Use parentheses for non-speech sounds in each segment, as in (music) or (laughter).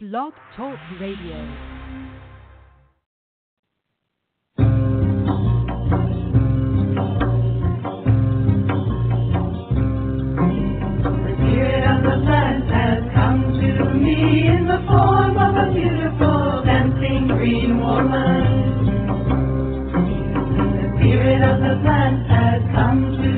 Blog Talk Radio. The spirit of the plant has come to me in the form of a beautiful dancing green woman. The spirit of the plant has come to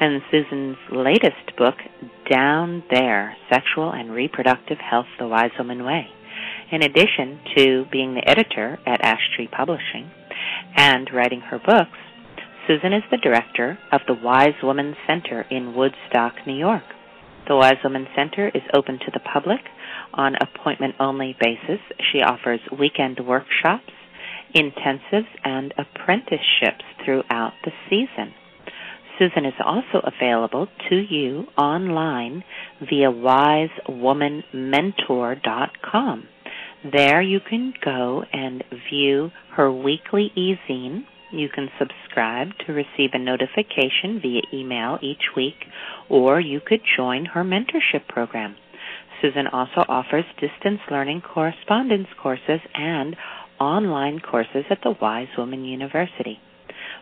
and Susun's latest book, Down There Sexual and Reproductive Health the Wise Woman Way. In addition to being the editor at Ash Tree Publishing and writing her books, Susun is the director of the Wise Woman Center in Woodstock, New York. The Wise Woman Center is open to the public on appointment only basis. She offers weekend workshops, intensives, and apprenticeships throughout the season. Susun is also available to you online via wisewomanmentor.com. There you can go and view her weekly e-zine. You can subscribe to receive a notification via email each week, or you could join her mentorship program. Susun also offers distance learning correspondence courses and online courses at the Wise Woman University.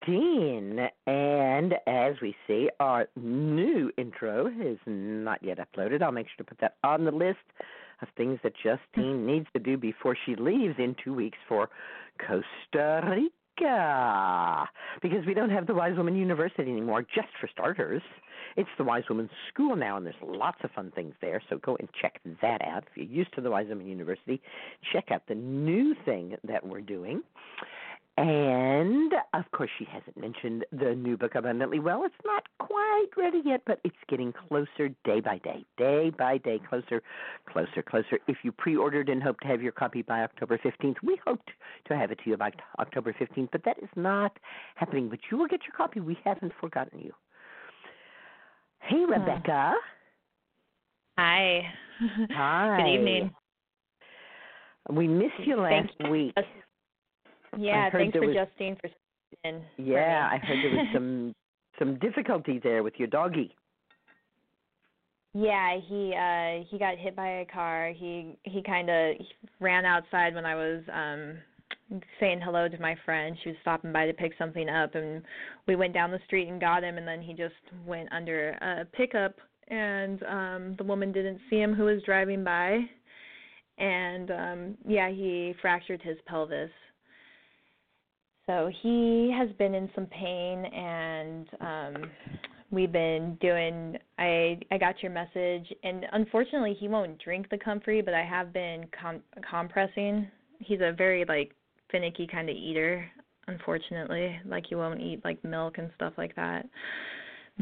Justine. And as we see, our new intro is not yet uploaded. I'll make sure to put that on the list of things that Justine mm. needs to do before she leaves in two weeks for Costa Rica. Because we don't have the Wise Woman University anymore, just for starters. It's the Wise Woman School now, and there's lots of fun things there. So go and check that out. If you're used to the Wise Woman University, check out the new thing that we're doing. And of course, she hasn't mentioned the new book, Abundantly Well. It's not quite ready yet, but it's getting closer day by day, day by day, closer, closer, closer. If you pre ordered and hope to have your copy by October 15th, we hoped to have it to you by October 15th, but that is not happening. But you will get your copy. We haven't forgotten you. Hey, hmm. Rebecca. Hi. (laughs) Hi. Good evening. We missed you last Thank week. Yeah, thanks for was- Justine for in. Yeah. I heard there was (laughs) some some difficulty there with your doggy. yeah, he uh he got hit by a car. He he kind of ran outside when I was um saying hello to my friend. She was stopping by to pick something up and we went down the street and got him and then he just went under a pickup and um the woman didn't see him who was driving by and um yeah, he fractured his pelvis. So he has been in some pain and um we've been doing I I got your message and unfortunately he won't drink the comfrey but I have been com- compressing. He's a very like finicky kind of eater unfortunately like he won't eat like milk and stuff like that.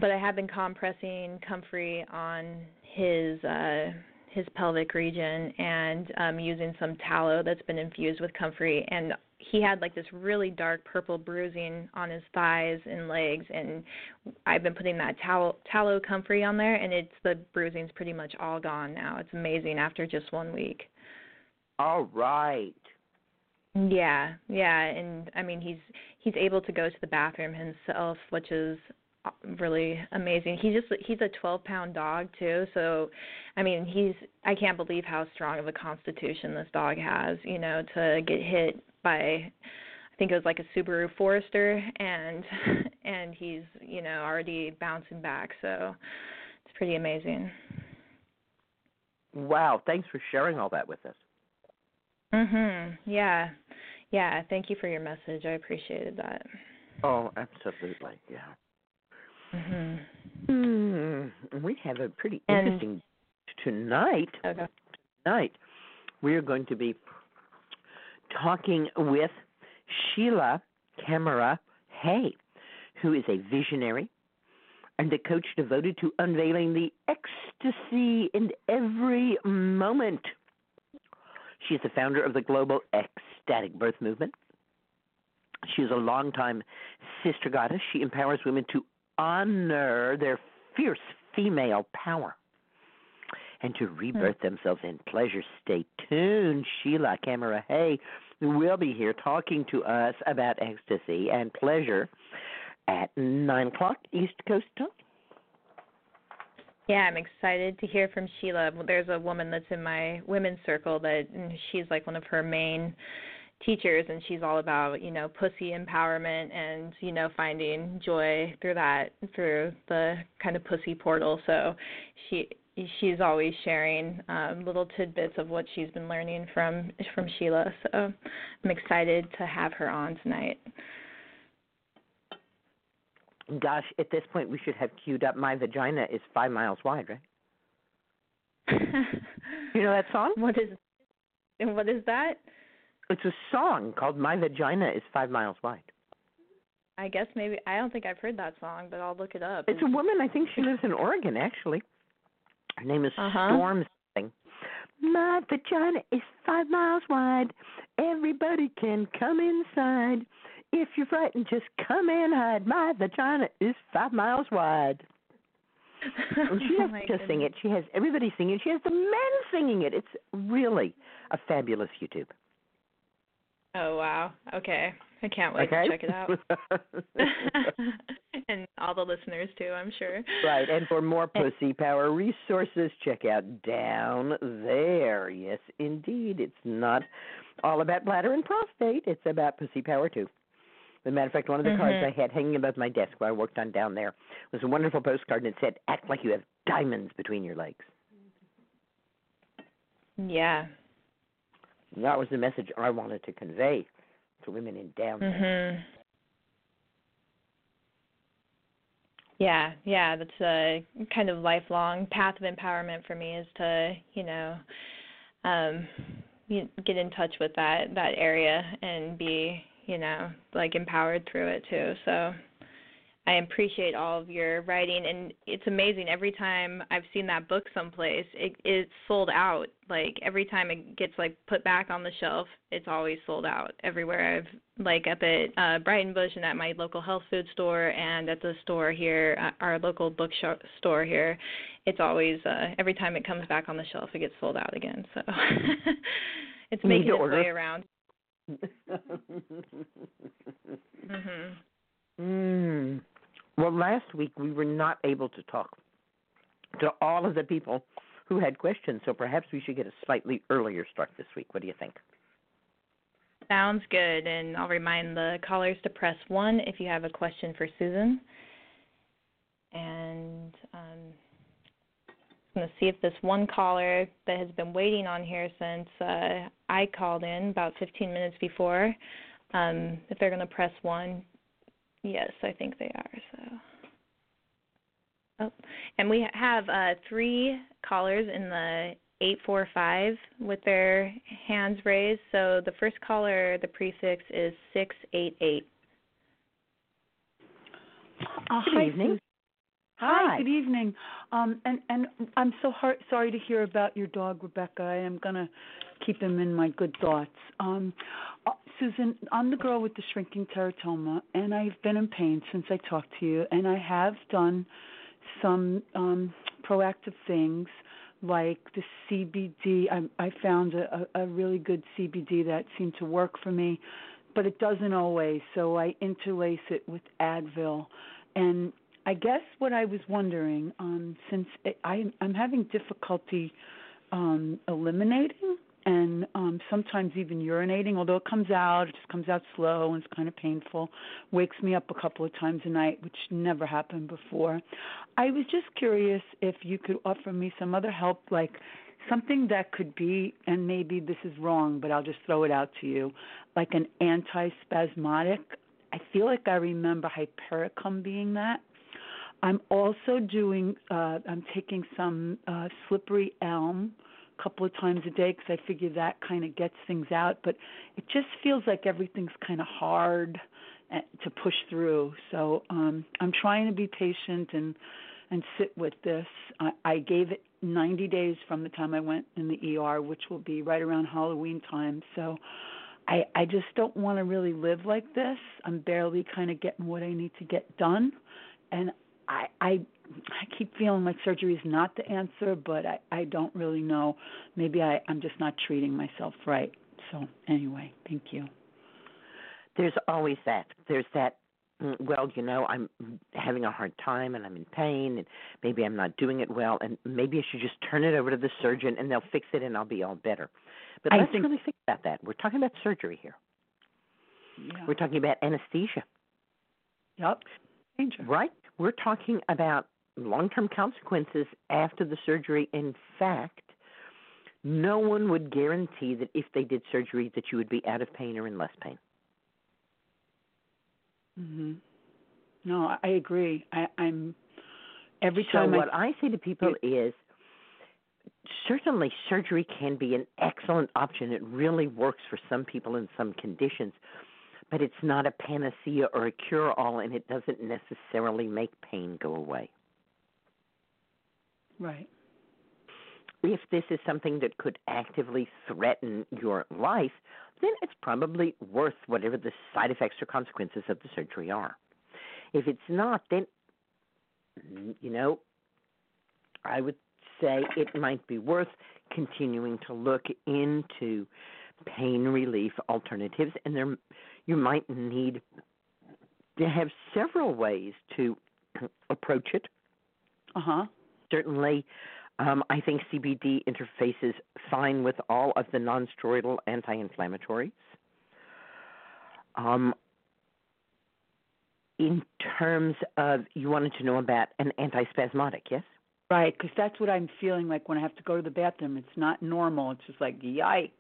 but I have been compressing comfrey on his uh his pelvic region and um using some tallow that's been infused with comfrey and he had like this really dark purple bruising on his thighs and legs and I've been putting that tallow tallow comfrey on there and it's the bruising's pretty much all gone now. It's amazing after just one week. All right. Yeah, yeah, and I mean he's he's able to go to the bathroom himself, which is really amazing. He just he's a 12 pound dog too, so I mean he's I can't believe how strong of a constitution this dog has. You know, to get hit by I think it was like a Subaru Forester, and (laughs) and he's you know already bouncing back, so it's pretty amazing. Wow, thanks for sharing all that with us. Mhm. Yeah. Yeah, thank you for your message. I appreciated that. Oh, absolutely. Yeah. Mhm. Mm, we have a pretty And- interesting tonight. Okay. Tonight, we are going to be talking with Sheila Kamara Hay, who is a visionary and a coach devoted to unveiling the ecstasy in every moment. She is the founder of the global ecstatic birth movement. She is a longtime sister goddess. She empowers women to honor their fierce female power and to rebirth themselves in pleasure. Stay tuned. Sheila Kamara Hay will be here talking to us about ecstasy and pleasure at 9 o'clock East Coast time. Yeah, I'm excited to hear from Sheila. There's a woman that's in my women's circle that she's like one of her main teachers and she's all about, you know, pussy empowerment and, you know, finding joy through that through the kind of pussy portal. So she she's always sharing um little tidbits of what she's been learning from from Sheila. So I'm excited to have her on tonight. Gosh, at this point we should have queued up My Vagina is Five Miles Wide, right? (laughs) You know that song? what is and what is that? It's a song called My Vagina is Five Miles Wide. I guess maybe I don't think I've heard that song, but I'll look it up. It's a woman, I think she lives in Oregon actually. Her name is Uh-huh. Storm something. My vagina is five miles wide. Everybody can come inside. If you're frightened, just come and hide. My vagina is five miles wide. (laughs) And she Oh doesn't my just sing it. She has everybody singing. She has the men singing it. It's really a fabulous YouTube. Oh wow. Okay. I can't wait okay? to check it out. (laughs) and all the listeners too, I'm sure. right. And for more pussy power resources, check out down there. Yes, indeed. It's not all about bladder and prostate. It's about pussy power too. As a matter of fact, one of the cards Mhm. I had hanging above my desk where I worked on down there was a wonderful postcard and it said, Act like you have diamonds between your legs. Yeah. And that was the message I wanted to convey to women in down. Mhm. Yeah, yeah, that's a kind of lifelong path of empowerment for me is to, you know, um get in touch with that that area and be, you know, like empowered through it too. So I appreciate all of your writing and it's amazing every time I've seen that book someplace it it's sold out like every time it gets like put back on the shelf it's always sold out. Everywhere I've like up at uh Brighton Bush and at my local health food store and at the store here uh, our local book store here it's always uh every time it comes back on the shelf it gets sold out again so. (laughs) It's making its way around. (laughs) Mhm Mm. Well, last week we were not able to talk to all of the people who had questions, so perhaps we should get a slightly earlier start this week. What do you think? Sounds good. And I'll remind the callers to press 1 if you have a question for Susun. And um, I'm going to see if this one caller that has been waiting on here since uh, I called in about 15 minutes before, um, if they're going to press 1. Yes, I think they are. So. Oh, and we have uh, three callers in the 845 with their hands raised. So the first caller, the prefix is 688. Uh, Good evening. Susun. Hi. good evening. Um, and and I'm so heart, sorry to hear about your dog, Rebecca. I am gonna keep him in my good thoughts. Um, uh, Susun, I'm the girl with the shrinking teratoma, and I've been in pain since I talked to you, and I have done some um, proactive things like the CBD. I, I found a, a really good CBD that seemed to work for me, but it doesn't always. So I interlace it with Advil, and I guess what I was wondering, um, since it, I, I'm having difficulty um, eliminating and um, sometimes even urinating, although it comes out, it just comes out slow and it's kind of painful. Wakes me up a couple of times a night, which never happened before. I was just curious if you could offer me some other help, like something that could be, and maybe this is wrong, but I'll just throw it out to you, like an antispasmodic. I feel like I remember Hypericum being that. I'm also doing. Uh, I'm taking some uh, slippery elm a couple of times a day because I figure that kind of gets things out. But it just feels like everything's kind of hard uh, to push through. So um, I'm trying to be patient and and sit with this. I, I gave it 90 days from the time I went in the ER, which will be right around Halloween time. So I I just don't want to really live like this. I'm barely kind of getting what I need to get done, and I I I keep feeling like surgery is not the answer, but I I don't really know. Maybe I I'm just not treating myself right. So anyway, thank you. There's always that. There's that. mm, Well, you know, I'm having a hard time and I'm in pain, and maybe I'm not doing it well, and maybe I should just turn it over to the surgeon and they'll fix it and I'll be all better. But I let's think- really think about that. We're talking about surgery here. Yeah. We're talking about anesthesia, Yep. Danger. right? We're talking about long term consequences after the surgery. In fact, no one would guarantee that if they did surgery that you would be out of pain or in less pain. Mm-hmm. No, I agree. I I'm every so time what I I say to people is certainly surgery can be an excellent option. It really works for some people in some conditions, but it's not a panacea or a cure all and it doesn't necessarily make pain go away. right. If this is something that could actively threaten your life, then it's probably worth whatever the side effects or consequences of the surgery are. If it's not, then you know, I would say it might be worth continuing to look into pain relief alternatives, and there you might need to have several ways to (clears throat) approach it. Uh huh. Certainly, um, I think CBD interfaces fine with all of the nonsteroidal anti-inflammatories. Um, in terms of, you wanted to know about an antispasmodic, yes? Right, because that's what I'm feeling like when I have to go to the bathroom. It's not normal. It's just like yikes,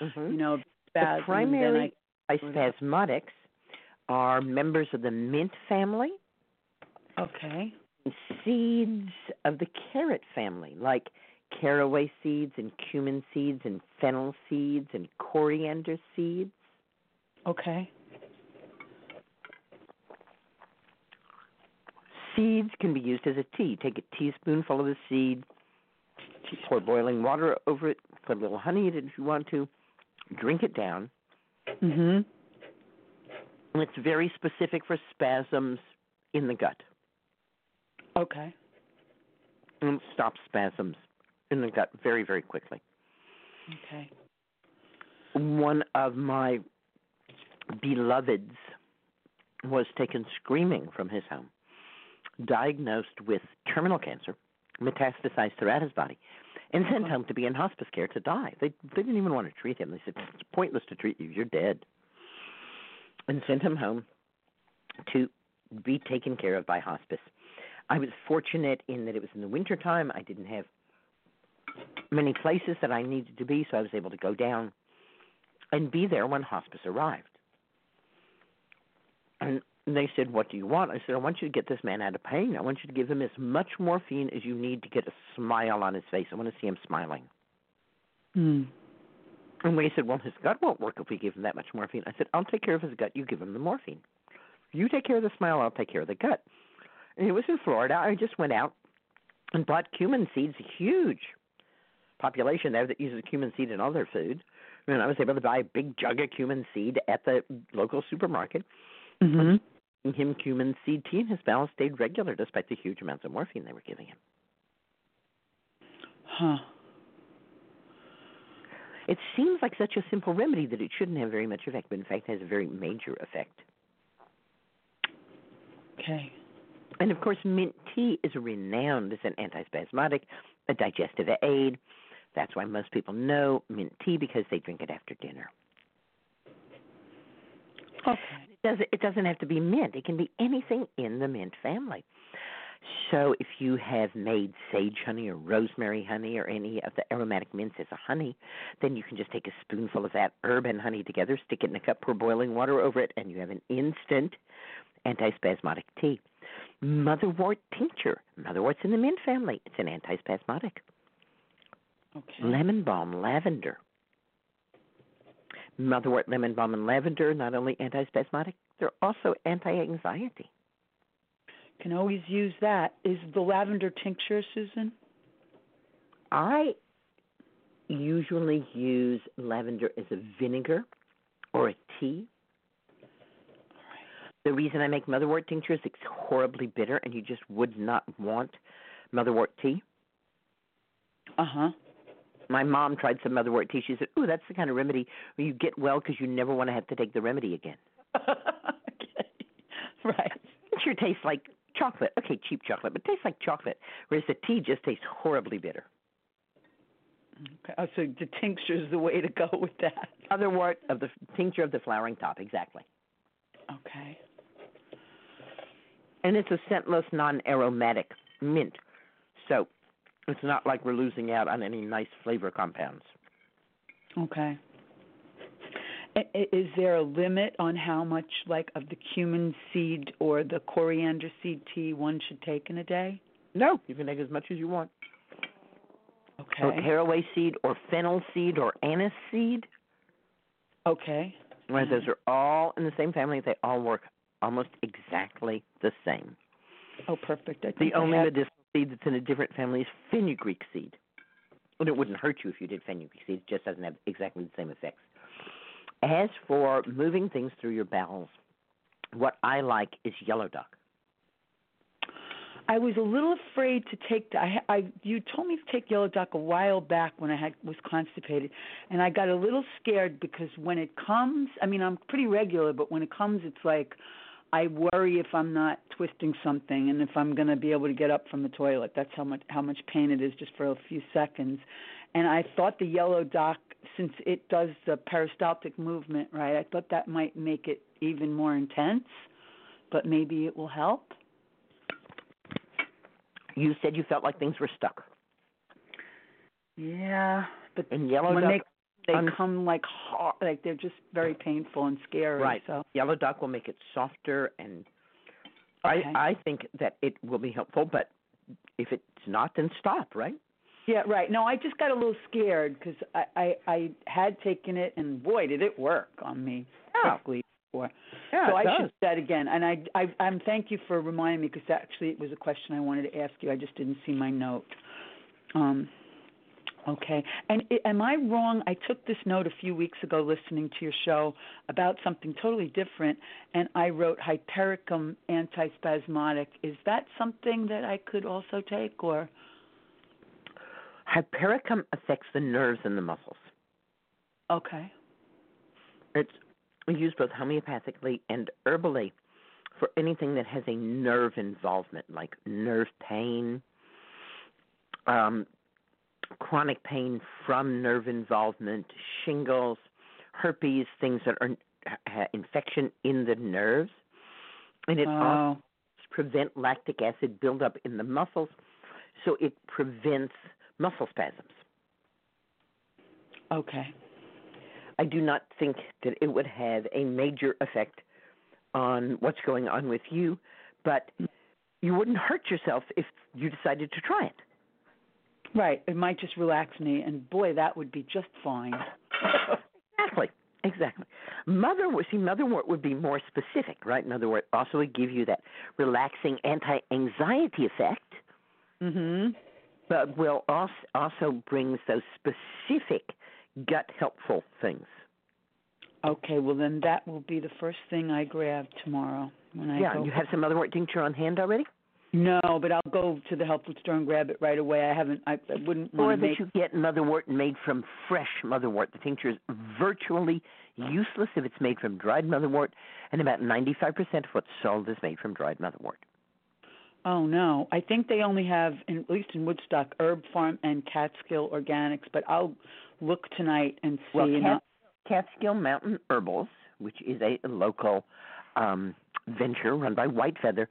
Mm-hmm. you know. the spasm, then primary I, spasmodics are members of the mint family, okay. seeds of the carrot family, like caraway seeds and cumin seeds and fennel seeds and coriander seeds. Okay. Seeds can be used as a tea. Take a teaspoonful of the seed, pour boiling water over it, put a little honey in it if you want to, drink it down. Mhm. And it's very specific for spasms in the gut. Okay. And stops spasms in the gut very, very quickly. Okay. One of my beloveds was taken screaming from his home, diagnosed with terminal cancer, metastasized throughout his body, and sent home to be in hospice care to die. They they didn't even want to treat him. They said it's pointless to treat you. You're dead. And sent him home to be taken care of by hospice. I was fortunate in that it was in the winter time. I didn't have many places that I needed to be, so I was able to go down and be there when hospice arrived. And they said, What do you want? I said, I want you to get this man out of pain. I want you to give him as much morphine as you need to get a smile on his face. I want to see him smiling. Hmm. And they said, Well, his gut won't work if we give him that much morphine. I said, I'll take care of his gut. You give him the morphine. You take care of the smile, I'll take care of the gut. and it was in Florida. I just went out and bought cumin seeds, a huge population there that uses cumin seed in all their food. And I was able to buy a big jug of cumin seed at the local supermarket. Mhm. Him cumin seed tea, and his balance stayed regular despite the huge amounts of morphine they were giving him. Huh. It seems like such a simple remedy that it shouldn't have very much effect, but in fact has a very major effect. Okay. And of course, mint tea is renowned as an antispasmodic, a digestive aid. That's why most people know mint tea because they drink it after dinner. Okay. It doesn't, it doesn't have to be mint. It can be anything in the mint family. So if you have made sage honey or rosemary honey or any of the aromatic mints as a honey, then you can just take a spoonful of that herb and honey together, stick it in a cup, pour boiling water over it, and you have an instant antispasmodic tea. Motherwort tincture. Motherwort's in the mint family. It's an antispasmodic. Okay. Lemon balm, lavender. Motherwort, lemon balm, and lavender not only antispasmodic, they're also anti-anxiety. Can always use that. Is the lavender tincture, Susun? I usually use lavender as a vinegar or a tea. The reason I make motherwort tincture is it's horribly bitter, and you just would not want motherwort tea. Uh huh. My mom tried some motherwort tea. She said, "Ooh, that's the kind of remedy where you get well because you never want to have to take the remedy again." (laughs) okay. Right. It sure tastes like chocolate. Okay, cheap chocolate, but it tastes like chocolate. Whereas the tea just tastes horribly bitter. Okay. Oh, so the tincture is the way to go with that. Motherwort of the tincture of the flowering top, exactly. Okay. And it's a scentless, non-aromatic mint, so it's not like we're losing out on any nice flavor compounds. Okay. Is there a limit on how much, like, of the cumin seed or the coriander seed tea one should take in a day? No, you can take as much as you want. So Okay. caraway seed or fennel seed or anise seed, Okay. right? Those are all in the same family. They all work almost exactly the same. Oh, perfect. I The only have- medicinal seed that's in a different family is fenugreek seed. And it wouldn't hurt you if you did fenugreek seed. It just doesn't have exactly the same effects. As for moving things through your bowels, what I like is yellow dock. I was a little afraid to take I, I you told me to take yellow dock a while back when I had was constipated and I got a little scared because when it comes I mean I'm pretty regular but when it comes it's like I worry if I'm not twisting something and if I'm going to be able to get up from the toilet. That's how much how much pain it is just for a few seconds. And I thought the yellow dock since it does the peristaltic movement right I thought that might make it even more intense but maybe it will help. You said you felt like things were stuck. Yeah, but And yellow dock, they un- come like hard, like they're just very painful and scary. right? So Yellow dock will make it softer, and Okay. I I think that it will be helpful. But if it's not, then stop. Right? yeah, right. No, I just got a little scared because I, I I had taken it and boy did it work on me Yeah. quickly before. Yeah, so I does. should say that again. And I I I'm thank you for reminding me because actually it was a question I wanted to ask you. I just didn't see my note. Um. Okay. And am I wrong? I took this note a few weeks ago listening to your show about something totally different, and I wrote hypericum antispasmodic. Is that something that I could also take, or? Hypericum affects the nerves and the muscles. Okay. It's used both homeopathically and herbally for anything that has a nerve involvement, like nerve pain, um, chronic pain from nerve involvement, shingles, herpes, things that are infection in the nerves, and it also Oh. prevent lactic acid buildup in the muscles, so it prevents muscle spasms. Okay. I do not think that it would have a major effect on what's going on with you, but you wouldn't hurt yourself if you decided to try it. Right. It might just relax me, and boy, that would be just fine. Exactly. Exactly. Motherwort, see, motherwort would be more specific, right? Motherwort also would give you that relaxing anti-anxiety effect, Mhm. but will also also brings those specific gut helpful things. Okay, well then that will be the first thing I grab tomorrow when I yeah, go. you have some motherwort tincture on hand already, No, but I'll go to the health food store and grab it right away. I haven't. I, I wouldn't or want to that make. you get motherwort made from fresh motherwort. The tincture is virtually useless if it's made from dried motherwort, and about 95% of what's sold is made from dried motherwort. Oh no, I think they only have, in, at least in Woodstock, Herb Farm and Catskill Organics. But I'll look tonight and see. Well, Cat, Catskill Mountain Herbals, which is a local um, venture run by White Feather,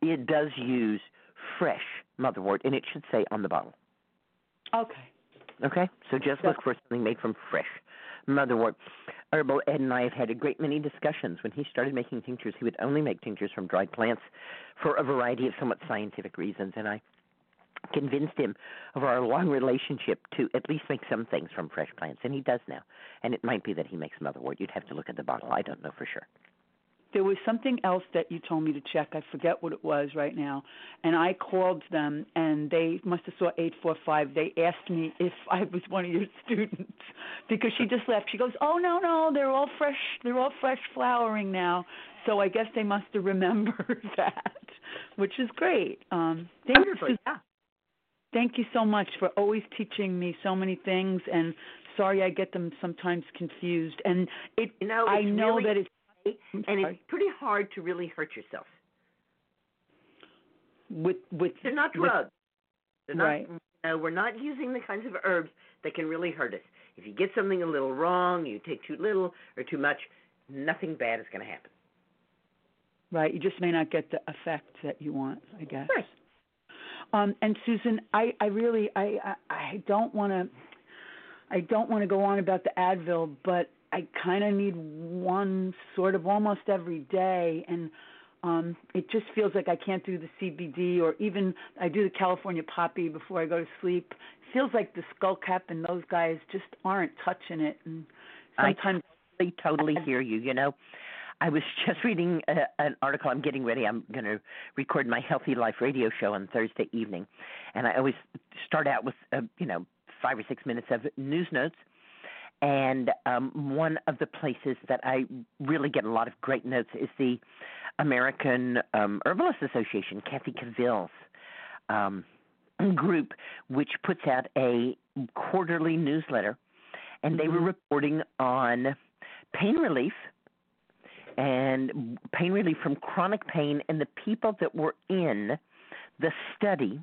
it does use fresh motherwort, and it should say on the bottle. okay. Okay, so just look for something made from fresh motherwort. Herbal Ed and I have had a great many discussions. When he started making tinctures, he would only make tinctures from dried plants for a variety of somewhat scientific reasons, and I convinced him of our long relationship to at least make some things from fresh plants, and he does now. And it might be that he makes motherwort. You'd have to look at the bottle. I don't know for sure. There was something else that you told me to check. I forget what it was right now. And I called them, and they must have saw 845. They asked me if (laughs) I was one of your students because she just left. She goes, "Oh no, no, they're all fresh. They're all fresh flowering now." So I guess they must have (laughs) remembered that, which is great. Um, thank you, yeah. thank you so much for always teaching me so many things. And sorry, I get them sometimes confused. And it, You know, I know really, that it's and it's pretty hard to really hurt yourself. with with They're not with- drugs. They're not, Right. you know, we're not using the kinds of herbs that can really hurt us. If you get something a little wrong, you take too little or too much, nothing bad is going to happen. Right. You just may not get the effect that you want, I guess. Right. Um, and Susun, I, I really, I, I, I don't want to, I don't want to go on about the Advil, but I kind of need one sort of almost every day, and um, it just feels like I can't do the CBD or even I do the California Poppy before I go to sleep. It feels like the Skull Cap and those guys just aren't touching it, and sometimes I totally hear you. You know, I was (laughs) just reading a, an article. I'm getting ready. I'm going to record my Healthy Life radio show on Thursday evening, and I always start out with uh, you know five or six minutes of news notes. And um, one of the places that I really get a lot of great notes is the American um, Herbalist Association, Kathy Cavill's um, group, which puts out a quarterly newsletter, and they were reporting on pain relief and pain relief from chronic pain, and the people that were in the study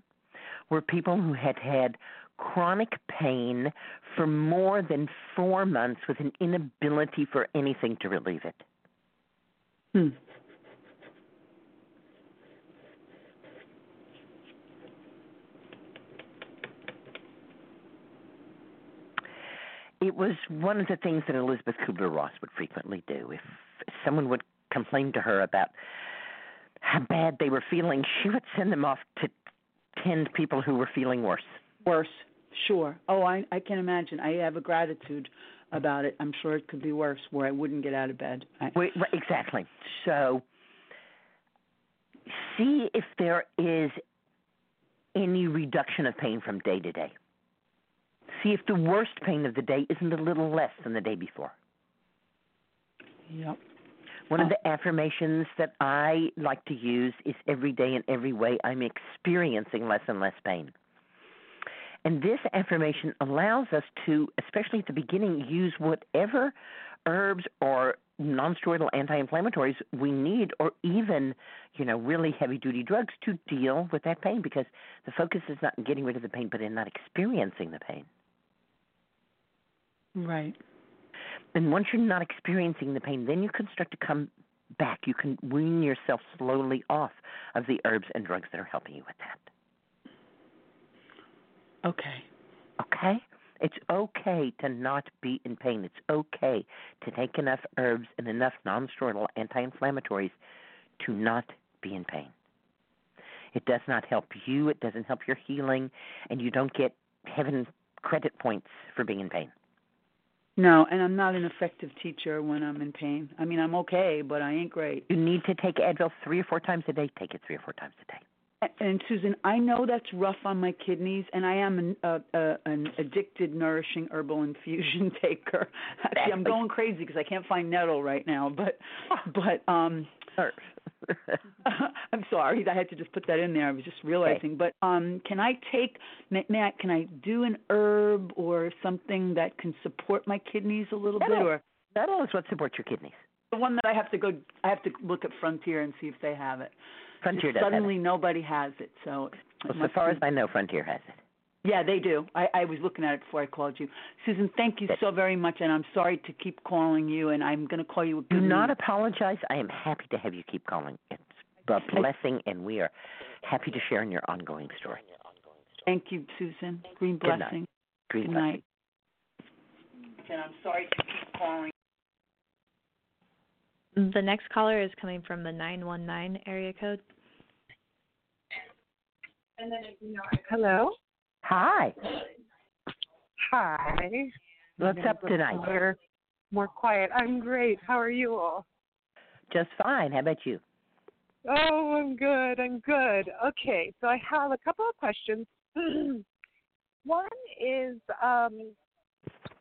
were people who had had chronic pain for more than four months with an inability for anything to relieve it. hmm. It was one of the things that Elizabeth Kubler Ross would frequently do. If someone would complain to her about how bad they were feeling, she would send them off to tend people who were feeling worse. Worse, sure. Oh, I I can imagine. I have a gratitude about it. I'm sure it could be worse, where I wouldn't get out of bed. I, Wait, right, exactly. So, see if there is any reduction of pain from day to day. See if the worst pain of the day isn't a little less than the day before. yep. One of oh. the affirmations that I like to use is every day in every way I'm experiencing less and less pain. And this affirmation allows us to, especially at the beginning, use whatever herbs or nonsteroidal anti-inflammatories we need or even, you know, really heavy-duty drugs to deal with that pain because the focus is not in getting rid of the pain but in not experiencing the pain. Right. And once you're not experiencing the pain, then you can start to come back. You can wean yourself slowly off of the herbs and drugs that are helping you with that. Okay. Okay? It's okay to not be in pain. It's okay to take enough herbs and enough nonsteroidal anti-inflammatories to not be in pain. It does not help you, it doesn't help your healing, and you don't get heaven credit points for being in pain. No, and I'm not an effective teacher when I'm in pain. I mean, I'm okay, but I ain't great. You need to take Advil three or four times a day. Take it three or four times a day. And Susun, I know that's rough on my kidneys, and I am an, uh, uh, an addicted, nourishing herbal infusion (laughs) taker. Actually, I'm going crazy because I can't find nettle right now. But, but um, (laughs) I'm sorry, I had to just put that in there. I was just realizing. But um, can I take? May I, can I do an herb or something that can support my kidneys a little Nettle. bit, or Nettle is what supports your kidneys. the one that I have to go? I have to look at Frontier and see if they have it. Frontier does suddenly have nobody has it, so. it. it Well, so far be- as I know, Frontier has it. Yeah, they do. I, I was looking at it before I called you. Susun, thank you so very much, and I'm sorry to keep calling you, and I'm going to call you. With Do not news. apologize. I am happy to have you keep calling. It's a blessing, and we are happy to share in your ongoing story. Thank you, Susun. Green Good night. blessing. Green Good blessing. night. And I'm sorry to keep calling. The next caller is coming from the 919 area code. Hello. Hi. Hi. What's up tonight? More, more quiet. I'm great. How are you all? Just fine. How about you? Oh, I'm good. I'm good. Okay, so I have a couple of questions. (clears throat) One is um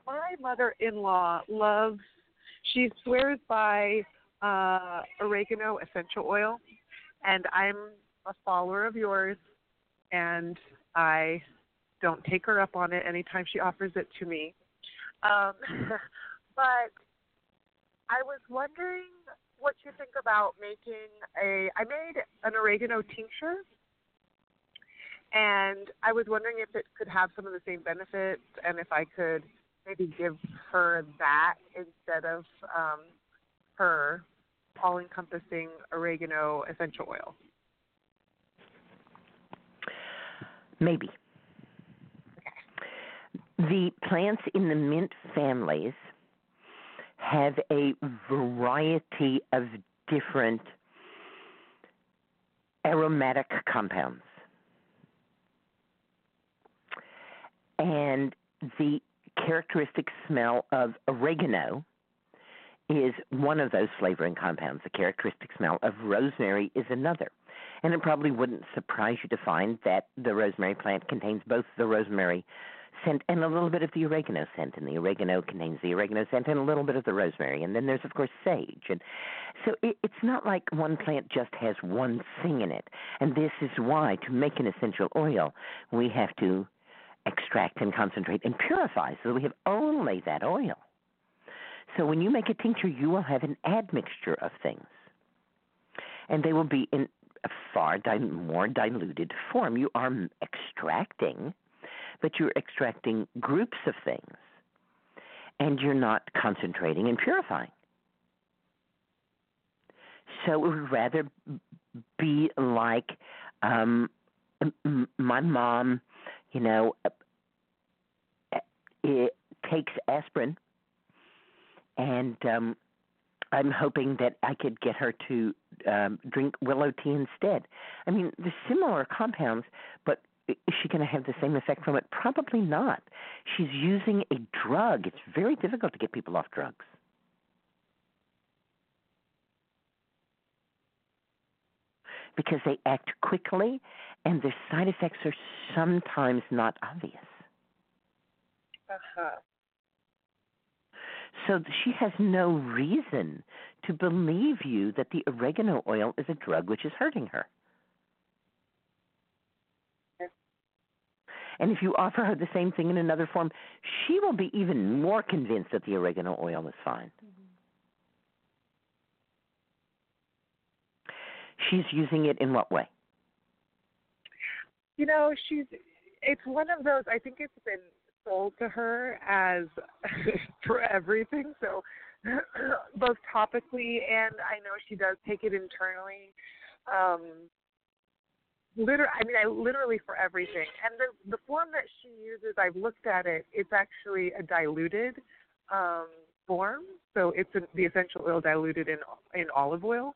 my mother-in-law loves she swears by uh oregano essential oil and I'm a follower of yours and I don't take her up on it anytime she offers it to me. Um (laughs) but I was wondering what you think about making a I made an oregano tincture and I was wondering if it could have some of the same benefits and if I could maybe give her that instead of um her all encompassing oregano essential oil. Maybe. The plants in the mint families have a variety of different aromatic compounds. And the characteristic smell of oregano is one of those flavoring compounds. The characteristic smell of rosemary is another. And it probably wouldn't surprise you to find that the rosemary plant contains both the rosemary scent and a little bit of the oregano scent. And the oregano contains the oregano scent and a little bit of the rosemary. And then there's, of course, sage. And so it, it's not like one plant just has one thing in it. And this is why, to make an essential oil, we have to extract and concentrate and purify so that we have only that oil. So when you make a tincture, you will have an admixture of things. And they will be in far di- more diluted form. You are extracting, but you're extracting groups of things. And you're not concentrating and purifying. So it would rather be like um, my mom, you know, uh, it takes aspirin and um I'm hoping that I could get her to um drink willow tea instead. I mean, they're similar compounds, but is she going to have the same effect from it? Probably not. She's using a drug. It's very difficult to get people off drugs. Because they act quickly and their side effects are sometimes not obvious. Uh-huh. So she has no reason to believe you that the oregano oil is a drug which is hurting her. And if you offer her the same thing in another form, she will be even more convinced that the oregano oil is fine. She's using it in what way? You know, she's it's one of those I think it's been sold to her as (laughs) for everything. So (clears throat) both topically and I know she does take it internally. Um liter I mean I literally for everything. And the the form that she uses I've looked at it, it's actually a diluted um form. So it's a, the essential oil diluted in in olive oil.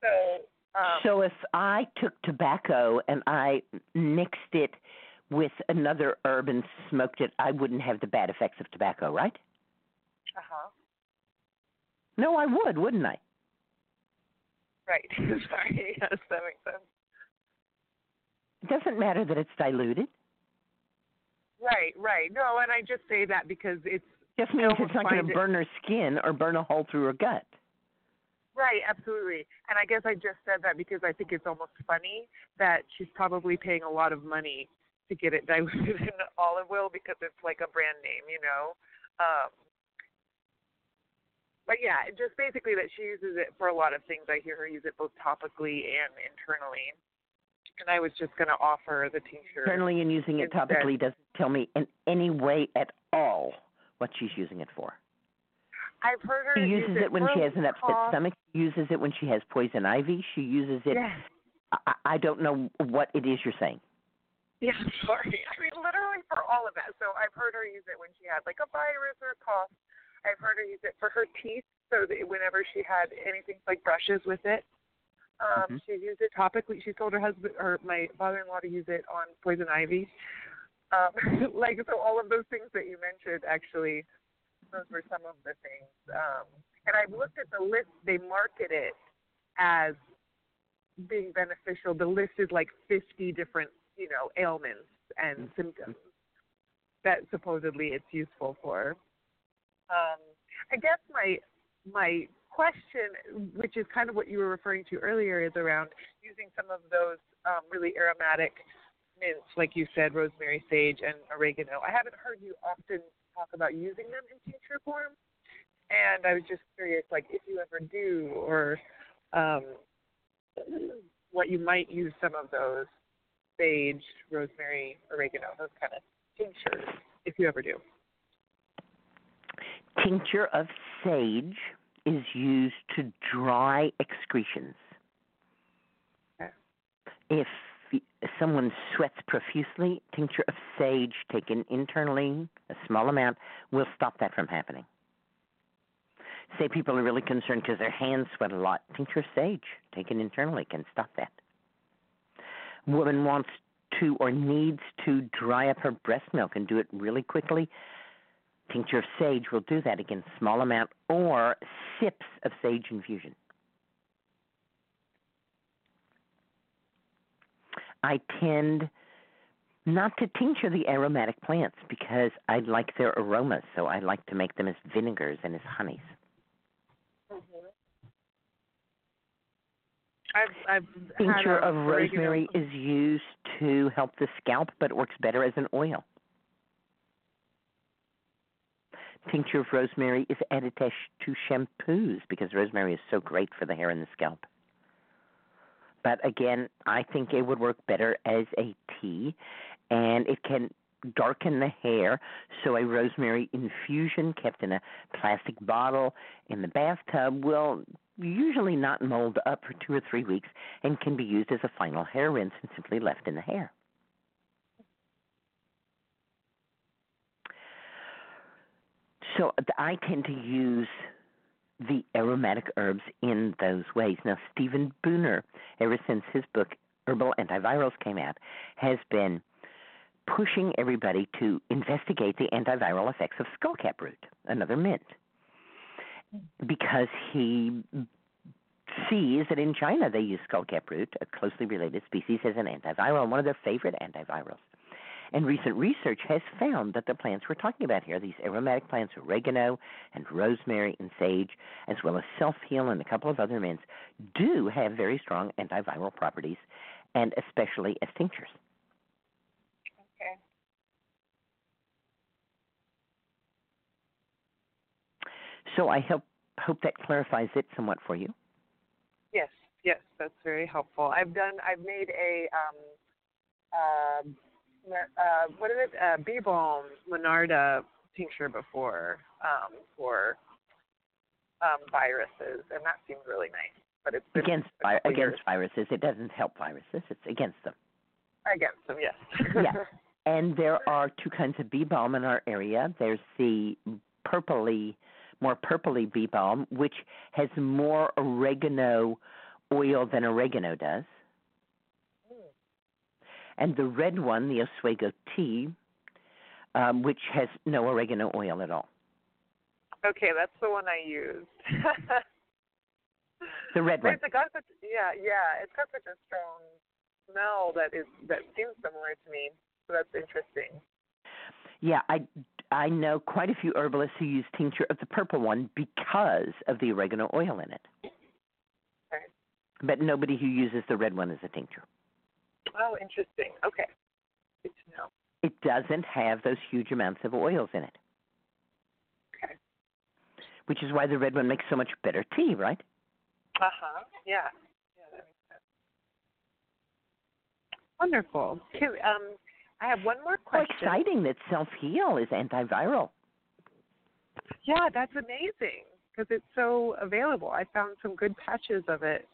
So um, so if I took tobacco and I mixed it with another herb and smoked it, I wouldn't have the bad effects of tobacco, right? Uh huh. No, I would, wouldn't I? Right. (laughs) Sorry. (laughs) Yes, that makes sense. It doesn't matter that it's diluted. Right. Right. No, and I just say that because it's Just means it's not going to burn her skin or burn a hole through her gut. Right, absolutely. And I guess I just said that because I think it's almost funny that she's probably paying a lot of money to get it (laughs) diluted in olive oil because it's like a brand name, you know. Um but yeah, just basically that she uses it for a lot of things. I hear her use it both topically and internally. And I was just going to offer the tincture. Internally and using it Instead. topically doesn't tell me in any way at all what she's using it for. I've heard her She use uses it when she has an upset cough. stomach. She uses it when she has poison ivy. She uses it. Yes. I, I don't know what it is you're saying. (laughs) Yeah, sorry. I mean, literally for all of that. So I've heard her use it when she had like a virus or a cough. I've heard her use it for her teeth, so that whenever she had anything like brushes with it. Um, Mhm. She's used it topically. She told her husband or my father-in-law to use it on poison ivy. Um, (laughs) like so, all of those things that you mentioned, actually, those were some of the things. Um, and I've looked at the list. They market it as being beneficial. The list is like 50 different, you know, ailments and symptoms that supposedly it's useful for. Um, I guess my my question, which is kind of what you were referring to earlier, is around using some of those um, really aromatic mints, like you said, rosemary, sage, and oregano. I haven't heard you often talk about using them in tincture form, and I was just curious, like if you ever do, or um, (clears throat) what you might use some of those sage, rosemary, oregano, those kind of tinctures, if you ever do. Tincture of sage is used to dry excretions. Okay. If someone sweats profusely, tincture of sage taken internally, a small amount, will stop that from happening. Say people are really concerned because their hands sweat a lot, tincture of sage taken internally can stop that. Woman wants to or needs to dry up her breast milk and do it really quickly, tincture of sage will do that again, small amount, or sips of sage infusion. I tend not to tincture the aromatic plants because I like their aromas, so I like to make them as vinegars and as honeys. I've I've Tincture of rosemary is used to help the scalp, but it works better as an oil. Tincture of rosemary is added to shampoos because rosemary is so great for the hair and the scalp. But again, I think it would work better as a tea, and it can darken the hair. So a rosemary infusion kept in a plastic bottle in the bathtub will usually not mold up for two or three weeks and can be used as a final hair rinse and simply left in the hair. So I tend to use the aromatic herbs in those ways. Now, Stephen Buhner, ever since his book Herbal Antivirals came out, has been pushing everybody to investigate the antiviral effects of skullcap root, another mint, because he sees that in China they use skullcap root, a closely related species, as an antiviral, one of their favorite antivirals. And recent research has found that the plants we're talking about here, these aromatic plants, oregano and rosemary and sage, as well as self heal and a couple of other mints, do have very strong antiviral properties, and especially as tinctures. Okay. So I hope hope that clarifies it somewhat for you. Yes, yes, that's very helpful. I've done. I've made a um, uh, uh, what is it? Uh, bee balm Monarda tincture before um, for um, viruses, and that seemed really nice. But it's Against vi- against years. viruses, it doesn't help viruses; it's against them. against them. Yes. Yeah. (laughs) And there are two kinds of bee balm in our area. There's the purpley, more purpley bee balm, which has more oregano oil than oregano does. And the red one, the Oswego tea, um, which has no oregano oil at all. Okay, that's the one I used. The red one. It's got such yeah, yeah. It's got such a strong smell that is that seems similar to me. So that's interesting. Yeah, I I know quite a few herbalists who use tincture of the purple one because of the oregano oil in it. But nobody who uses the red one as a tincture. Oh, interesting. Okay. Good to know. It doesn't have those huge amounts of oils in it. Okay. Which is why the red one makes so much better tea, right? Uh huh. Yeah. Yeah, that makes sense. Wonderful. Um, I have one more question. How question. exciting that self heal is antiviral. Yeah, that's amazing because it's so available. I found some good patches of it.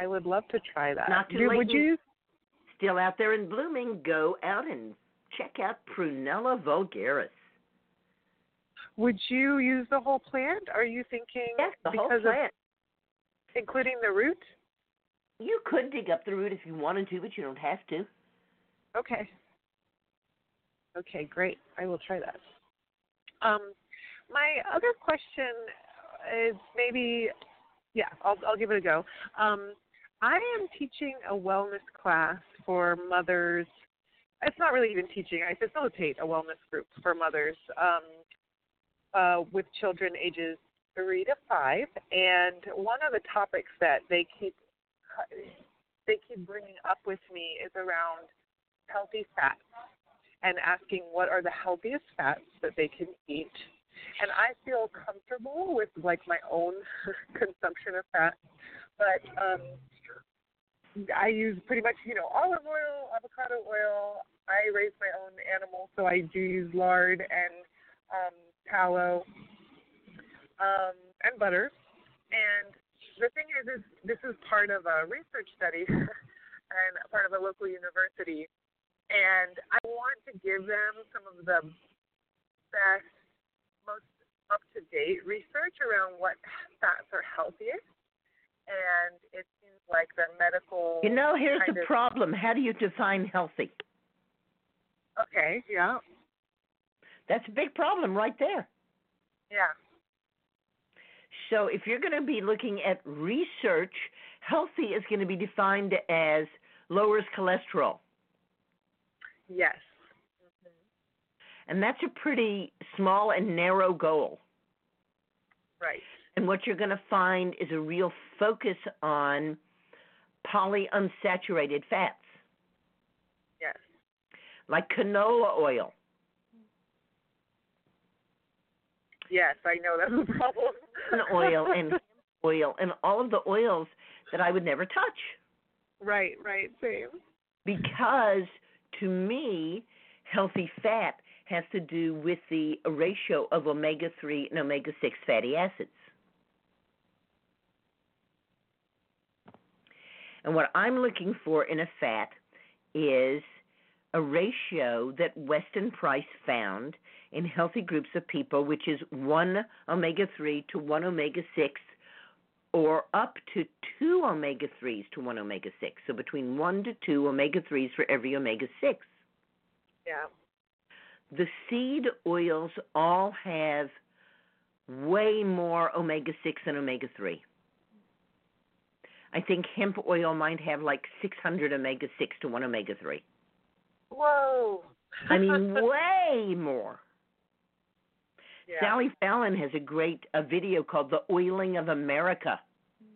I would love to try that. Not too Do- late Would you? Still out there and blooming, go out and check out Prunella vulgaris. Would you use the whole plant? Are you thinking Yes, the whole plant. of including the root? You could dig up the root if you wanted to, but you don't have to. Okay. Okay, great. I will try that. Um, my other question is maybe, yeah, I'll I'll give it a go. Um, I am teaching a wellness class for mothers. It's not really even teaching. I facilitate a wellness group for mothers um, uh, with children ages three to five, and one of the topics that they keep they keep bringing up with me is around healthy fats and asking what are the healthiest fats that they can eat. And I feel comfortable with like my own (laughs) consumption of fat, but um, I use pretty much you know olive oil, avocado oil. I raise my own animals, so I do use lard and um, tallow um, and butter. And the thing is, is this is part of a research study (laughs) and part of a local university and I want to give them some of the best, most up to date research around what fats are healthiest. And it seems like the medical. You know, here's the of, problem. How do you define healthy? Okay, yeah, That's a big problem right there. yeah, So if you're going to be looking at research, healthy is going to be defined as lowers cholesterol. Yes, mm-hmm. And that's a pretty small and narrow goal. right, And what you're going to find is a real focus on polyunsaturated fats, yes, like canola oil. yes. I know that's a problem. and oil and (laughs) oil and all of the oils that I would never touch right, right, same. because to me healthy fat has to do with the ratio of omega 3 and omega 6 fatty acids. And what I'm looking for in a fat is a ratio that Weston Price found in healthy groups of people, which is one omega 3 to one omega 6, or up to two omega 3s to one omega 6. So between one to two omega 3s for every omega 6. Yeah, The seed oils all have way more omega 6 than omega 3. I think hemp oil might have like 600 omega 6 to 1 omega 3. Whoa. I mean, (laughs) way more. Yeah. Sally Fallon has a great a video called The Oiling of America. Mm.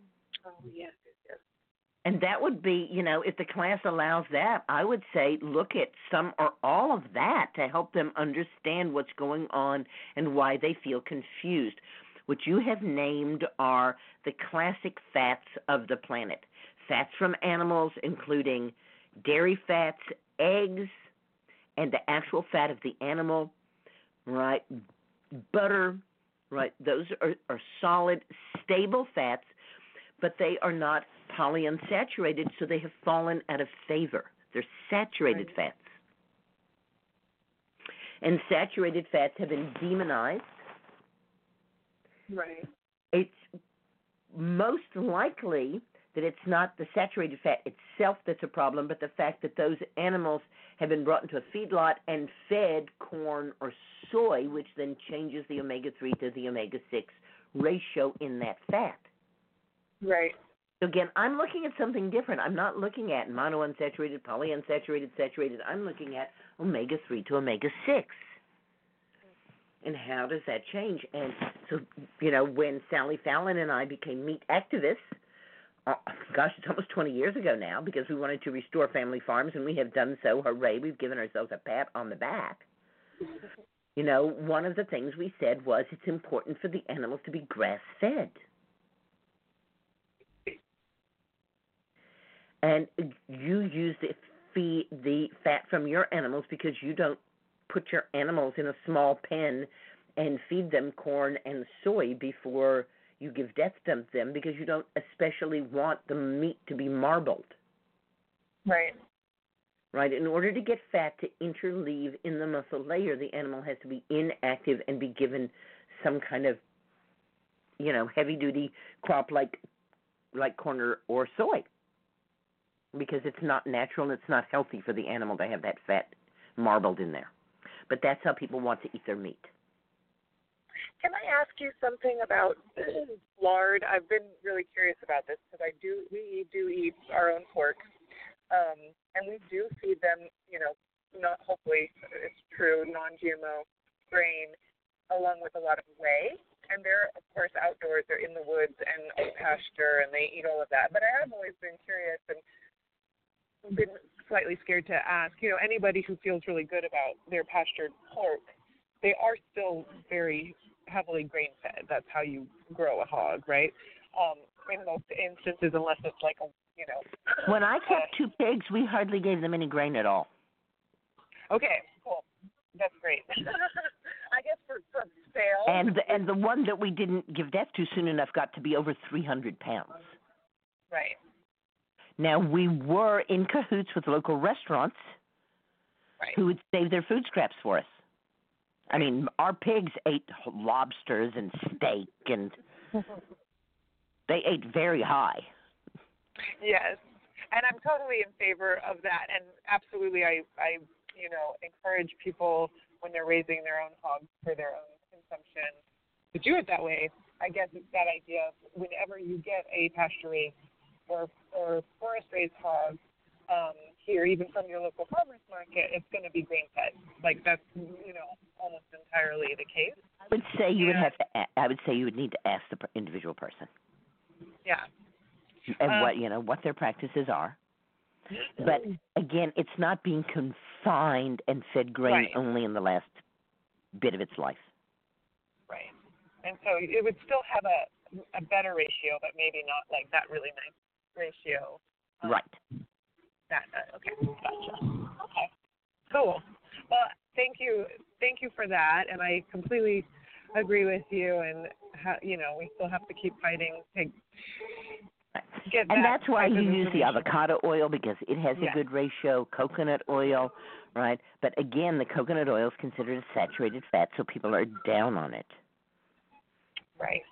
Oh yes, yes, yes. And that would be, you know, if the class allows that, I would say look at some or all of that to help them understand what's going on and why they feel confused. What you have named are the classic fats of the planet fats from animals, including dairy fats, eggs, and the actual fat of the animal, right? Butter, right? Those are, are solid, stable fats, but they are not polyunsaturated, so they have fallen out of favor. They're saturated Right. fats. And saturated fats have been demonized. Right. It's most likely that it's not the saturated fat itself that's a problem, but the fact that those animals have been brought into a feedlot and fed corn or soy, which then changes the omega 3 to the omega 6 ratio in that fat. Right. So again, I'm looking at something different. I'm not looking at monounsaturated, polyunsaturated, saturated. I'm looking at omega 3 to omega 6. And how does that change? And so, you know, when Sally Fallon and I became meat activists, uh, gosh, it's almost 20 years ago now because we wanted to restore family farms and we have done so. Hooray, we've given ourselves a pat on the back. You know, one of the things we said was it's important for the animals to be grass fed. And you use the feed the fat from your animals because you don't put your animals in a small pen and feed them corn and soy before you give death to them because you don't especially want the meat to be marbled. Right. Right? In order to get fat to interleave in the muscle layer, the animal has to be inactive and be given some kind of, you know, heavy duty crop like like corn or, or soy. Because it's not natural and it's not healthy for the animal to have that fat marbled in there. But that's how people want to eat their meat. Can I ask you something about (clears throat) lard? I've been really curious about this because I do we do eat our own pork, um, and we do feed them. You know, not hopefully it's true non-GMO grain, along with a lot of whey. And they're of course outdoors. They're in the woods and pasture, and they eat all of that. But I have always been curious and been slightly scared to ask. You know, anybody who feels really good about their pastured pork, they are still very heavily grain fed. That's how you grow a hog, right? Um, in most instances, unless it's like a you know. When I kept two pigs, we hardly gave them any grain at all. Okay, cool. That's great. (laughs) I guess for for sale. And the, and the one that we didn't give death to soon enough got to be over 300 pounds. right. Now we were in cahoots with local restaurants Right. who would save their food scraps for us. I mean, our pigs ate lobsters and steak, and (laughs) they ate very high. Yes, and I'm totally in favor of that, and absolutely, I, I, you know, encourage people when they're raising their own hogs for their own consumption to do it that way. I guess it's that idea of whenever you get a pasture raised or or forest raised hog um, here, even from your local farmers market, it's going to be grain fed. Like that's you know almost entirely the case. I would say you would have to. a- I would say you would need to ask the individual person Yeah. and Um, what you know what their practices are. (clears throat) But again, it's not being confined and fed grain Right. only in the last bit of its life. Right. And so it would still have a a better ratio, but maybe not like that really nice ratio. Um, Right. That uh, okay, gotcha. Okay, cool. Well, thank you, thank you for that, and I completely agree with you. And ha- you know, we still have to keep fighting to get And that that's why you use the avocado oil because it has Yeah. a good ratio. Coconut oil, right? But again, the coconut oil is considered a saturated fat, so people are down on it. Right.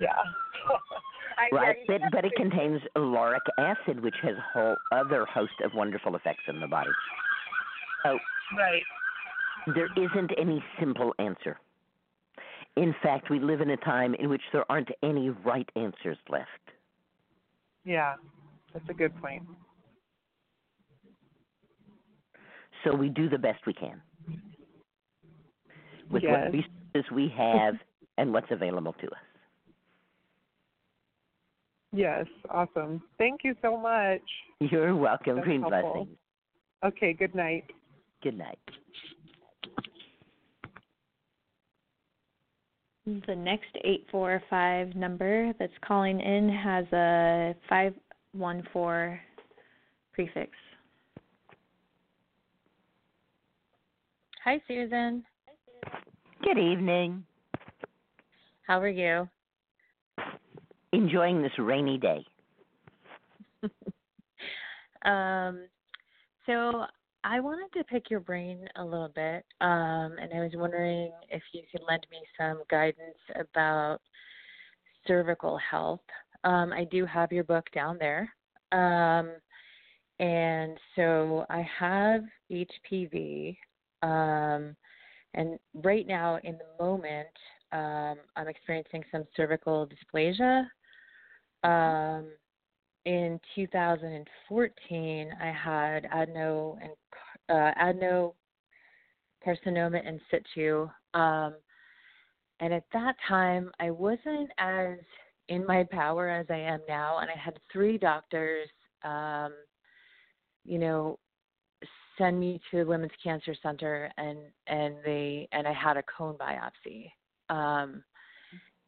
Yeah. (laughs) Right, but but it contains lauric acid, which has a whole other host of wonderful effects in the body. So right. there isn't any simple answer. In fact, we live in a time in which there aren't any right answers left. Yeah, that's a good point. So we do the best we can with Yes. what resources we have (laughs) and what's available to us. Yes, awesome. Thank you so much. You're welcome. That's Green helpful. blessings. Okay, good night. Good night. The next 845 number that's calling in has a 514 prefix. Hi, Susun. Good evening. How are you? Enjoying this rainy day. (laughs) Um, so I wanted to pick your brain a little bit, um, and I was wondering if you could lend me some guidance about cervical health. Um, I do have your book down there. Um, and so I have HPV. Um, and right now, in the moment, um, I'm experiencing some cervical dysplasia. Um, in 2014, I had adeno and uh, adenocarcinoma in situ. Um, and at that time, I wasn't as in my power as I am now, and I had three doctors, um, you know, send me to the Women's Cancer Center, and and they and I had a cone biopsy. Um,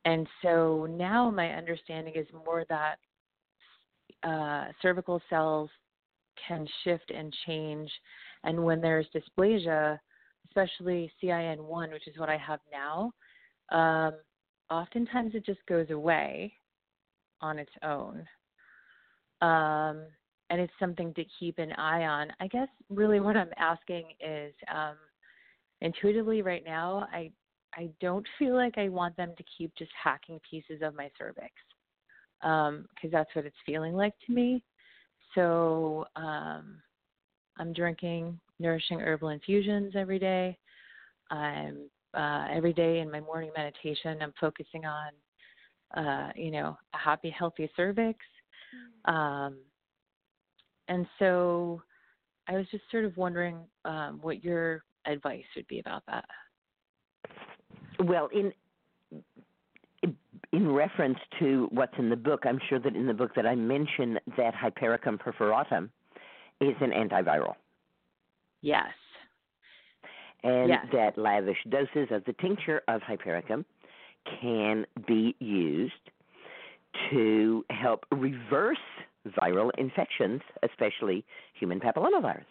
and so now my understanding is more that uh, cervical cells can shift and change, and when there's dysplasia, especially CIN1, which is what I have now, um, oftentimes it just goes away on its own. Um, and it's something to keep an eye on. I guess really what I'm asking is um, intuitively right now, I I don't (laughs) feel like I want them to keep just hacking pieces of my cervix because um, that's what it's feeling like to me. So um, I'm drinking nourishing herbal infusions every day. I'm uh, every day in my morning meditation. I'm focusing on, uh, you know, a happy, healthy cervix. Um, and so I was just sort of wondering um, what your advice would be about that. Well, in in reference to what's in the book, I'm sure that in the book that I mention that Hypericum perforatum is an antiviral. Yes. And yes. that lavish doses of the tincture of Hypericum can be used to help reverse viral infections, especially human papillomavirus.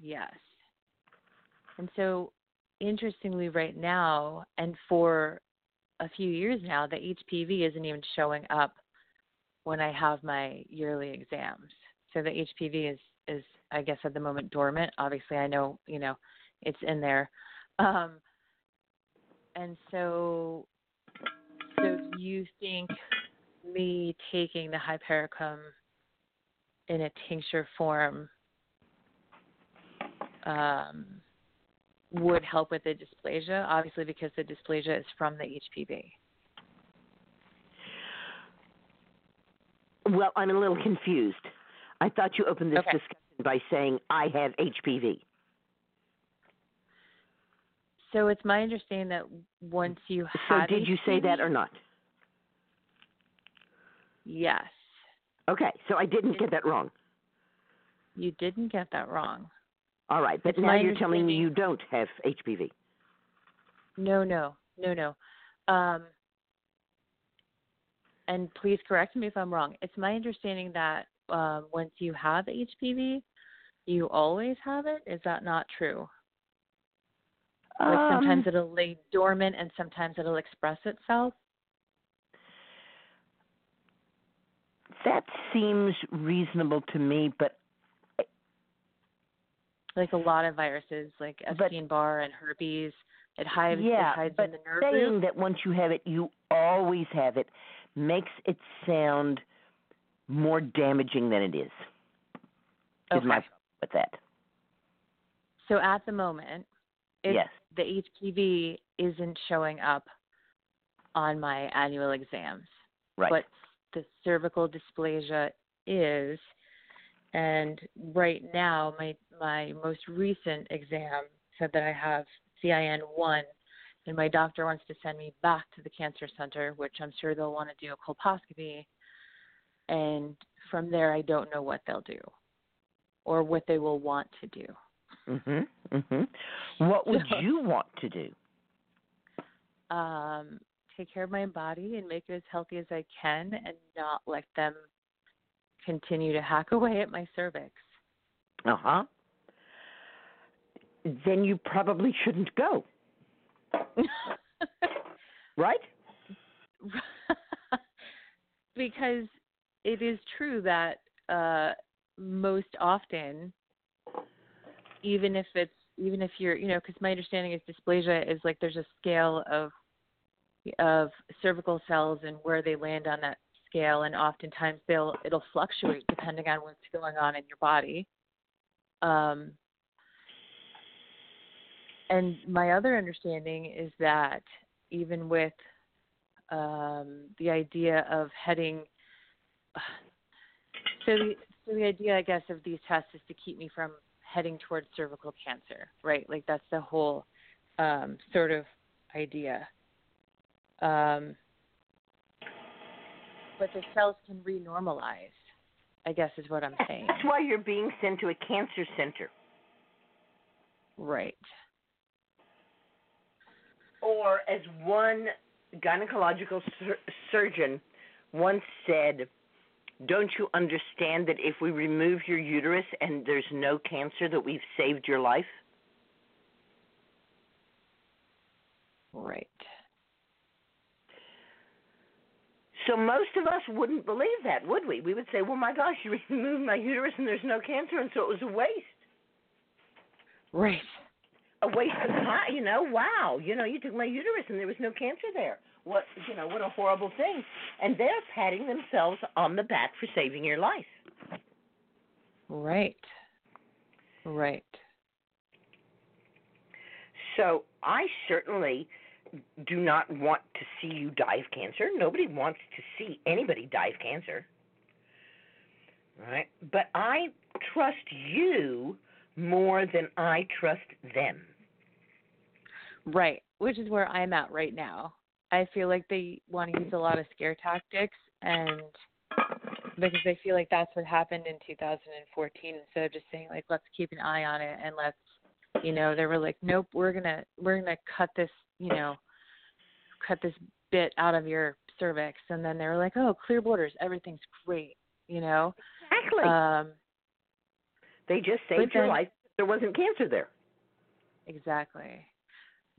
Yes. And so, interestingly, right now, and for a few years now, the HPV isn't even showing up when I have my yearly exams. So the HPV is is I guess at the moment dormant. Obviously, I know you know it's in there, um, and so so you think me taking the hypericum in a tincture form um, would help with the dysplasia, obviously because the dysplasia is from the HPV. Well, I'm a little confused. I thought you opened this Okay. discussion by saying I have HPV. So it's my understanding that once you have. So did you say that or not? Yes, Okay, so I didn't get that wrong. you didn't get that wrong. All right, but now you're telling me you don't have HPV. No, no, no, no. Um, and please correct me if I'm wrong. It's my understanding that um, once you have HPV, you always have it. Is that not true? Like sometimes Um, it'll lay dormant and sometimes it'll express itself. that seems reasonable to me, but Like a lot of viruses, like Epstein Barr and herpes, it hides, yeah, it hides but in the nerve saying root. that once you have it, you always have it makes it sound more damaging than it is. Is my Okay. with that? So at the moment, Yes. the HPV isn't showing up on my annual exams, Right. but the cervical dysplasia is. And right now, my my most recent exam said that I have CIN1, and my doctor wants to send me back to the cancer center, which I'm sure they'll want to do a colposcopy. And from there, I don't know what they'll do, or what they will want to do. Mhm. Mhm. What would So- you want to do? um, take care of my body and make it as healthy as I can and not let them continue to hack away at my cervix. Uh huh. Then you probably shouldn't go, (laughs) right? (laughs) because it is true that uh, most often, even if it's even if you're you know because my understanding is dysplasia is like there's a scale of of cervical cells and where they land on that scale, and oftentimes they'll it'll fluctuate depending on what's going on in your body. Um, and my other understanding is that even with um, the idea of heading, (sighs) so the, so the idea, I guess, of these tests is to keep me from heading towards cervical cancer, right? Like that's the whole um, sort of idea. Um, but the cells can renormalize. I guess is what I'm saying. That's why you're being sent to a cancer center. Right. Or as one gynecological sur- surgeon once said, don't you understand that if we remove your uterus and there's no cancer, that we've saved your life? Right. So most of us wouldn't believe that, would we? We would say, "Well, my gosh, (laughs) you removed my uterus and there's no cancer, and so it was a waste, Right. a waste of time." You know, wow, you know, you took my uterus and there was no cancer there. What, you know, what a horrible thing. And they're patting themselves on the back for saving your life. Right. Right. So I certainly do not want to see you die of cancer. Nobody wants to see anybody die of cancer. Right? But I trust you more than I trust them. Right. Which is where I'm at right now. I feel like they want to use a lot of scare tactics and because they feel like that's what happened in 2014 instead of just saying like let's keep an eye on it and let's you know they were like nope we're going to we're going to cut this you know cut this bit out of your cervix and then they were like oh clear borders everything's great you know Exactly. um they just saved your then- life. There wasn't cancer there. Exactly.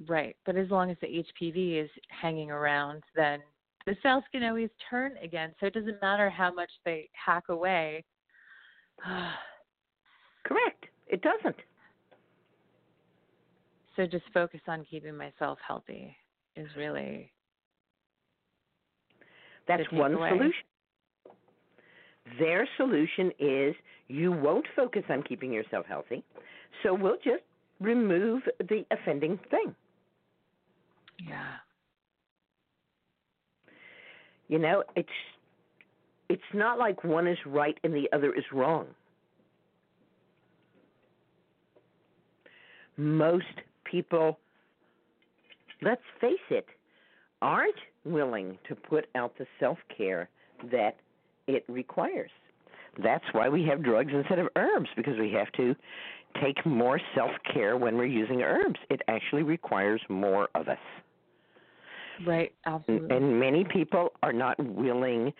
Right. But as long as the HPV is hanging around, then the cells can always turn again. So it doesn't matter how much they hack away. (sighs) Correct. It doesn't. so just focus on keeping myself healthy is really That's one takeaway. solution. Their solution is you won't focus on keeping yourself healthy, so we'll just remove the offending thing. yeah. You know, it's it's not like one is right and the other is wrong. Most people, let's face it, aren't willing to put out the self care that it requires. That's why we have drugs instead of herbs, because we have to take more self care when we're using herbs. It actually requires more of us. Right. And, Absolutely. and many people are not willing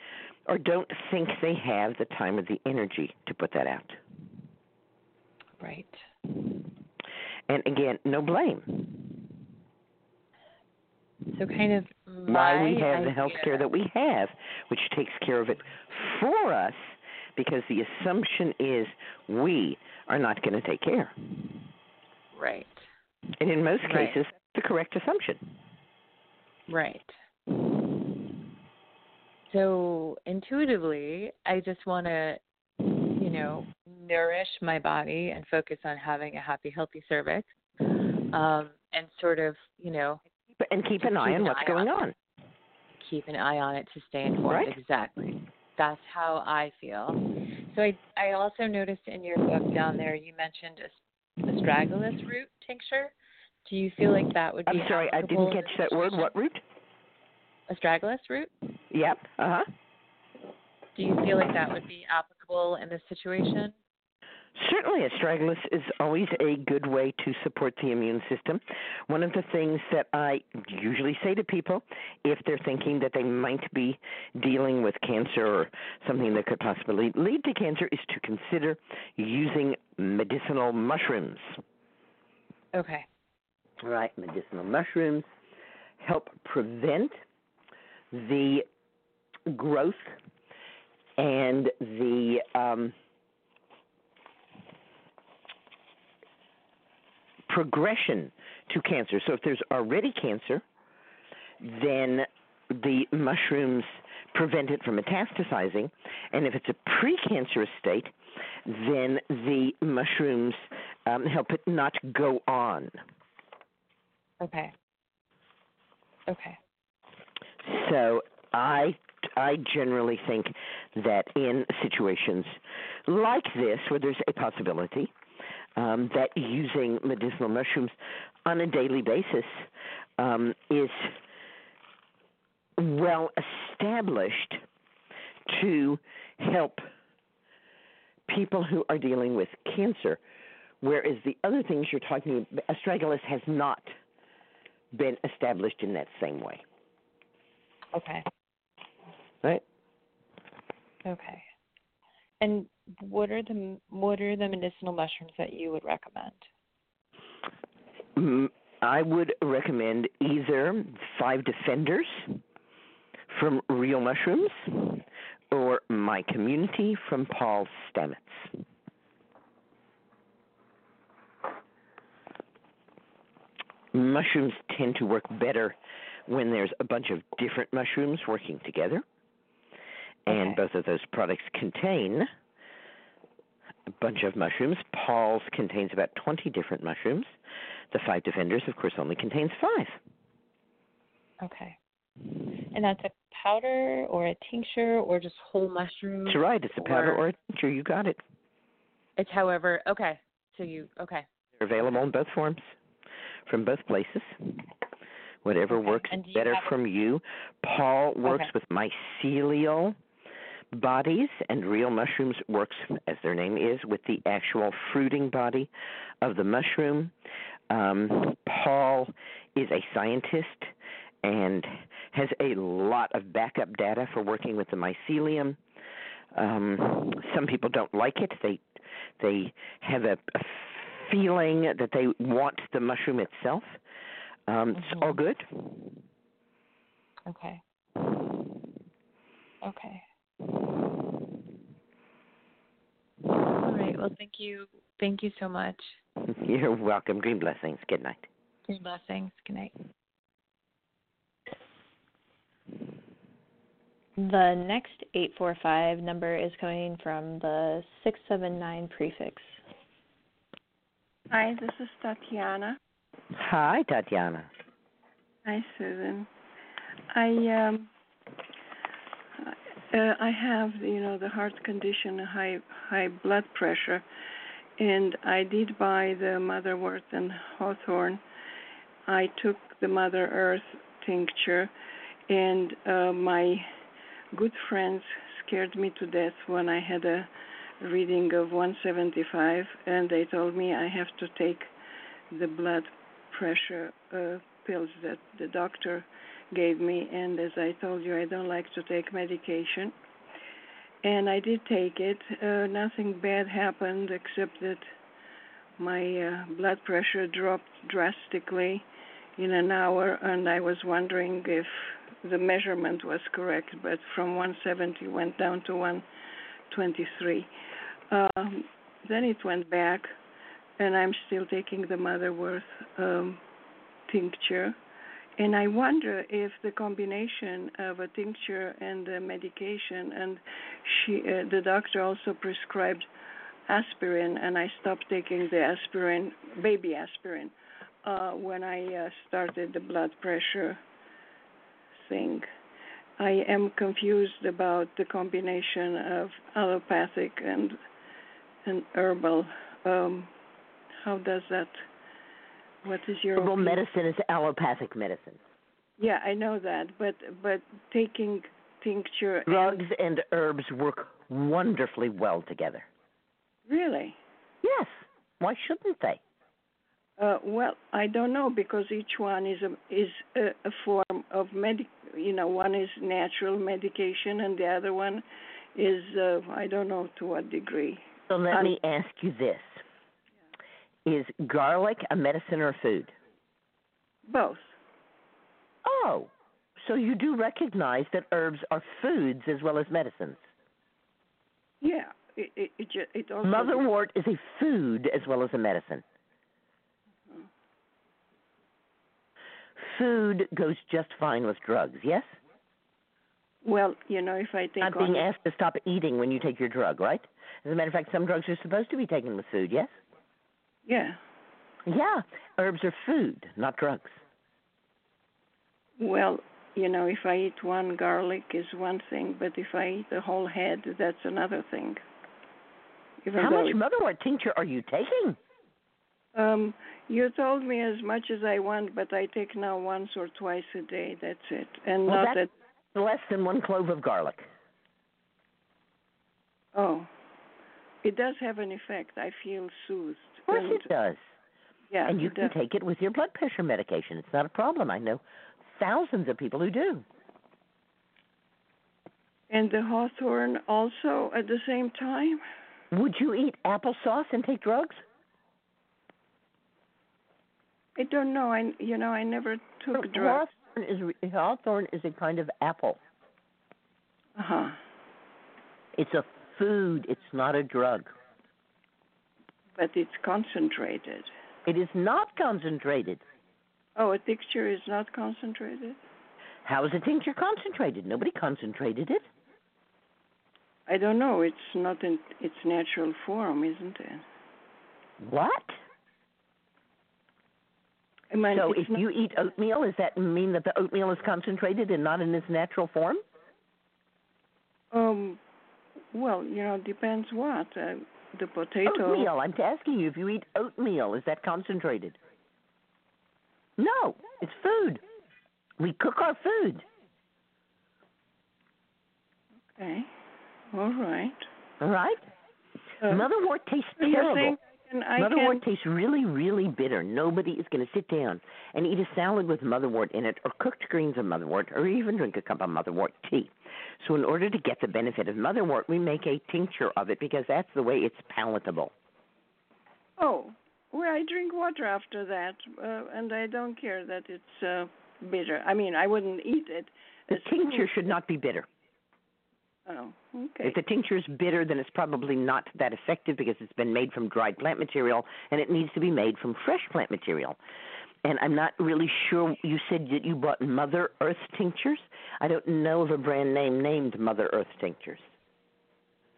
or don't think they have the time or the energy to put that out. right. And again, no blame. So kind of Why we my have the health care that we have, which takes care of it for us, because the assumption is we are not going to take care. Right. And in most Right. cases, the correct assumption. Right. So intuitively, I just want to, you know, nourish my body and focus on having a happy, healthy cervix, um, and sort of, you know, And keep an Keep eye on what's eye going on on. keep an eye on it to stay informed. Right. Exactly. That's how I feel. So I, I also noticed in your book down there you mentioned a astragalus root tincture. Do you feel like that would be? I'm sorry, I didn't catch that word. What root? Astragalus root. Yep. Uh huh. Do you feel like that would be applicable in this situation? Certainly, astragalus is always a good way to support the immune system. One of the things that I usually say to people, if they're thinking that they might be dealing with cancer or something that could possibly lead to cancer, is to consider using medicinal mushrooms. Okay. Right, medicinal mushrooms help prevent the growth and the um, progression to cancer. So if there's already cancer, then the mushrooms prevent it from metastasizing, and if it's a precancerous state, then the mushrooms um, help it not go on. Okay. Okay. So I I generally think that in situations like this, where there's a possibility um, that using medicinal mushrooms on a daily basis um, is well established to help people who are dealing with cancer, whereas the other things you're talking about, astragalus has not been established in that same way. Okay. Right? Okay. And what are the what are the medicinal mushrooms that you would recommend? Mm, I would recommend either Five Defenders from Real Mushrooms or My Community from Paul Stamets. Mushrooms tend to work better when there's a bunch of different mushrooms working together. And Okay. both of those products contain a bunch of mushrooms. Paul's contains about 20 different mushrooms. The Five Defenders, of course, only contains five. Okay. And that's a powder or a tincture or just whole mushrooms? That's right. It's a powder Or- or a tincture. You got it. It's however okay. So you okay. They're available in both forms from both places. Whatever Okay. works And do you better have a- from you. Paul works Okay. with mycelial bodies, and real mushrooms works, as their name is, with the actual fruiting body of the mushroom. Um, Paul is a scientist and has a lot of backup data for working with the mycelium. Um, some people don't like it. They they have a, a feeling that they want the mushroom itself. Um, It's Mhm. all good. Okay. Okay. All right. Well, thank you. Thank you so much. (laughs) You're welcome. Green blessings. Good night. Green blessings. Good night. The next 845 number is coming from the 679 prefix. Hi, this is Tatiana. Hi, Tatiana. Hi, Susun. I um uh, I have you know the heart condition, high high blood pressure, and I did buy the Motherwort and Hawthorn. I took the Motherwort tincture, and uh, my good friends scared me to death when I had a reading of 175, and they told me I have to take the blood pressure uh, pills that the doctor gave me. And as I told you, I don't like to take medication. And I did take it. Uh, nothing bad happened except that my uh, blood pressure dropped drastically in an hour, and I was wondering if the measurement was correct, but from 170 went down to 123. Um, then it went back, and I'm still taking the Motherwort um, tincture. And I wonder if the combination of a tincture and the medication, and she, uh, the doctor also prescribed aspirin, and I stopped taking the aspirin, baby aspirin, uh, when I uh, started the blood pressure thing. I am confused about the combination of allopathic and and herbal. Um, how does that? What is your Herbal opinion? medicine is allopathic medicine. Yeah, I know that, but but taking tincture and Drugs and herbs work wonderfully well together. really. Yes. Why shouldn't they? Uh, well, I don't know because each one is a is a, a form of medic. You know, one is natural medication, and the other one is uh, I don't know to what degree. So let Um, me ask you this. Is garlic a medicine or a food? Both. Oh, so you do recognize that herbs are foods as well as medicines. Yeah. It it it, it also Motherwort is a food as well as a medicine. Food goes just fine with drugs, yes? Well, you know, if I think Not being asked to stop eating when you take your drug, right? As a matter of fact, some drugs are supposed to be taken with food, yes? Yeah. Yeah. Herbs are food, not drugs. Well, you know, if I eat one garlic is one thing, but if I eat the whole head, that's another thing. Even How much motherwort tincture are you taking? Um, you told me as much as I want, but I take now once or twice a day. That's it, and Well, not that's- that. Less than one clove of garlic. Oh, it does have an effect. I feel soothed. Of course and, it does. Yeah, and you can does. take it with your blood pressure medication. It's not a problem. I know thousands of people who do. And the hawthorn also at the same time. Would you eat applesauce and take drugs? I don't know. I you know I never took drugs. Hawthorn is hawthorn is a kind of apple. Uh huh. It's a food. It's not a drug. But it's concentrated. It is not concentrated. Oh, a tincture is not concentrated. How is a tincture concentrated? Nobody concentrated it. I don't know. It's not in its natural form, isn't it? What? I mean, so if not, you eat oatmeal, does that mean that the oatmeal is concentrated and not in its natural form? um, well, you know, depends what uh, the potato. Oatmeal. I'm asking you if you eat oatmeal, is that concentrated? No, it's food. We cook our food. Okay. All right. All right. Uh, Motherwort tastes terrible. And I motherwort can, tastes really, really bitter. Nobody is going to sit down and eat a salad with motherwort in it, or cooked greens of motherwort, or even drink a cup of motherwort tea. So, in order to get the benefit of motherwort, we make a tincture of it because that's the way it's palatable. Oh, well, I drink water after that, uh, and I don't care that it's uh, bitter. I mean, I wouldn't eat it. The tincture should not be bitter. Oh, okay. If the tincture is bitter, then it's probably not that effective because it's been made from dried plant material and it needs to be made from fresh plant material. And I'm not really sure. You said that you bought Mother Earth tinctures. I don't know of a brand name named Mother Earth tinctures.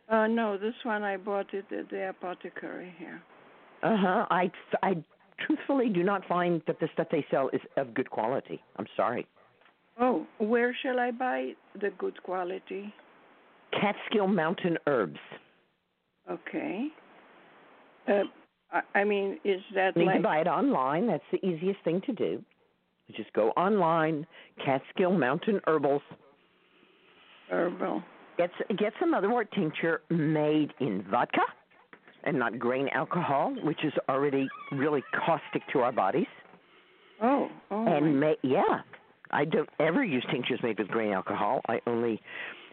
Uh, no, this one I bought it at the apothecary here. Uh huh. I I truthfully do not find that the stuff they sell is of good quality. I'm sorry. Oh, where shall I buy the good quality? Catskill Mountain Herbs. Okay. Uh, I, I mean, is that You like to buy it online. That's the easiest thing to do. You just go online, Catskill Mountain Herbals. herbal? Get get some motherwort tincture made in vodka and not grain alcohol, which is already really caustic to our bodies. Oh, oh, and ma- yeah, I don't ever use tinctures made with grain alcohol. I only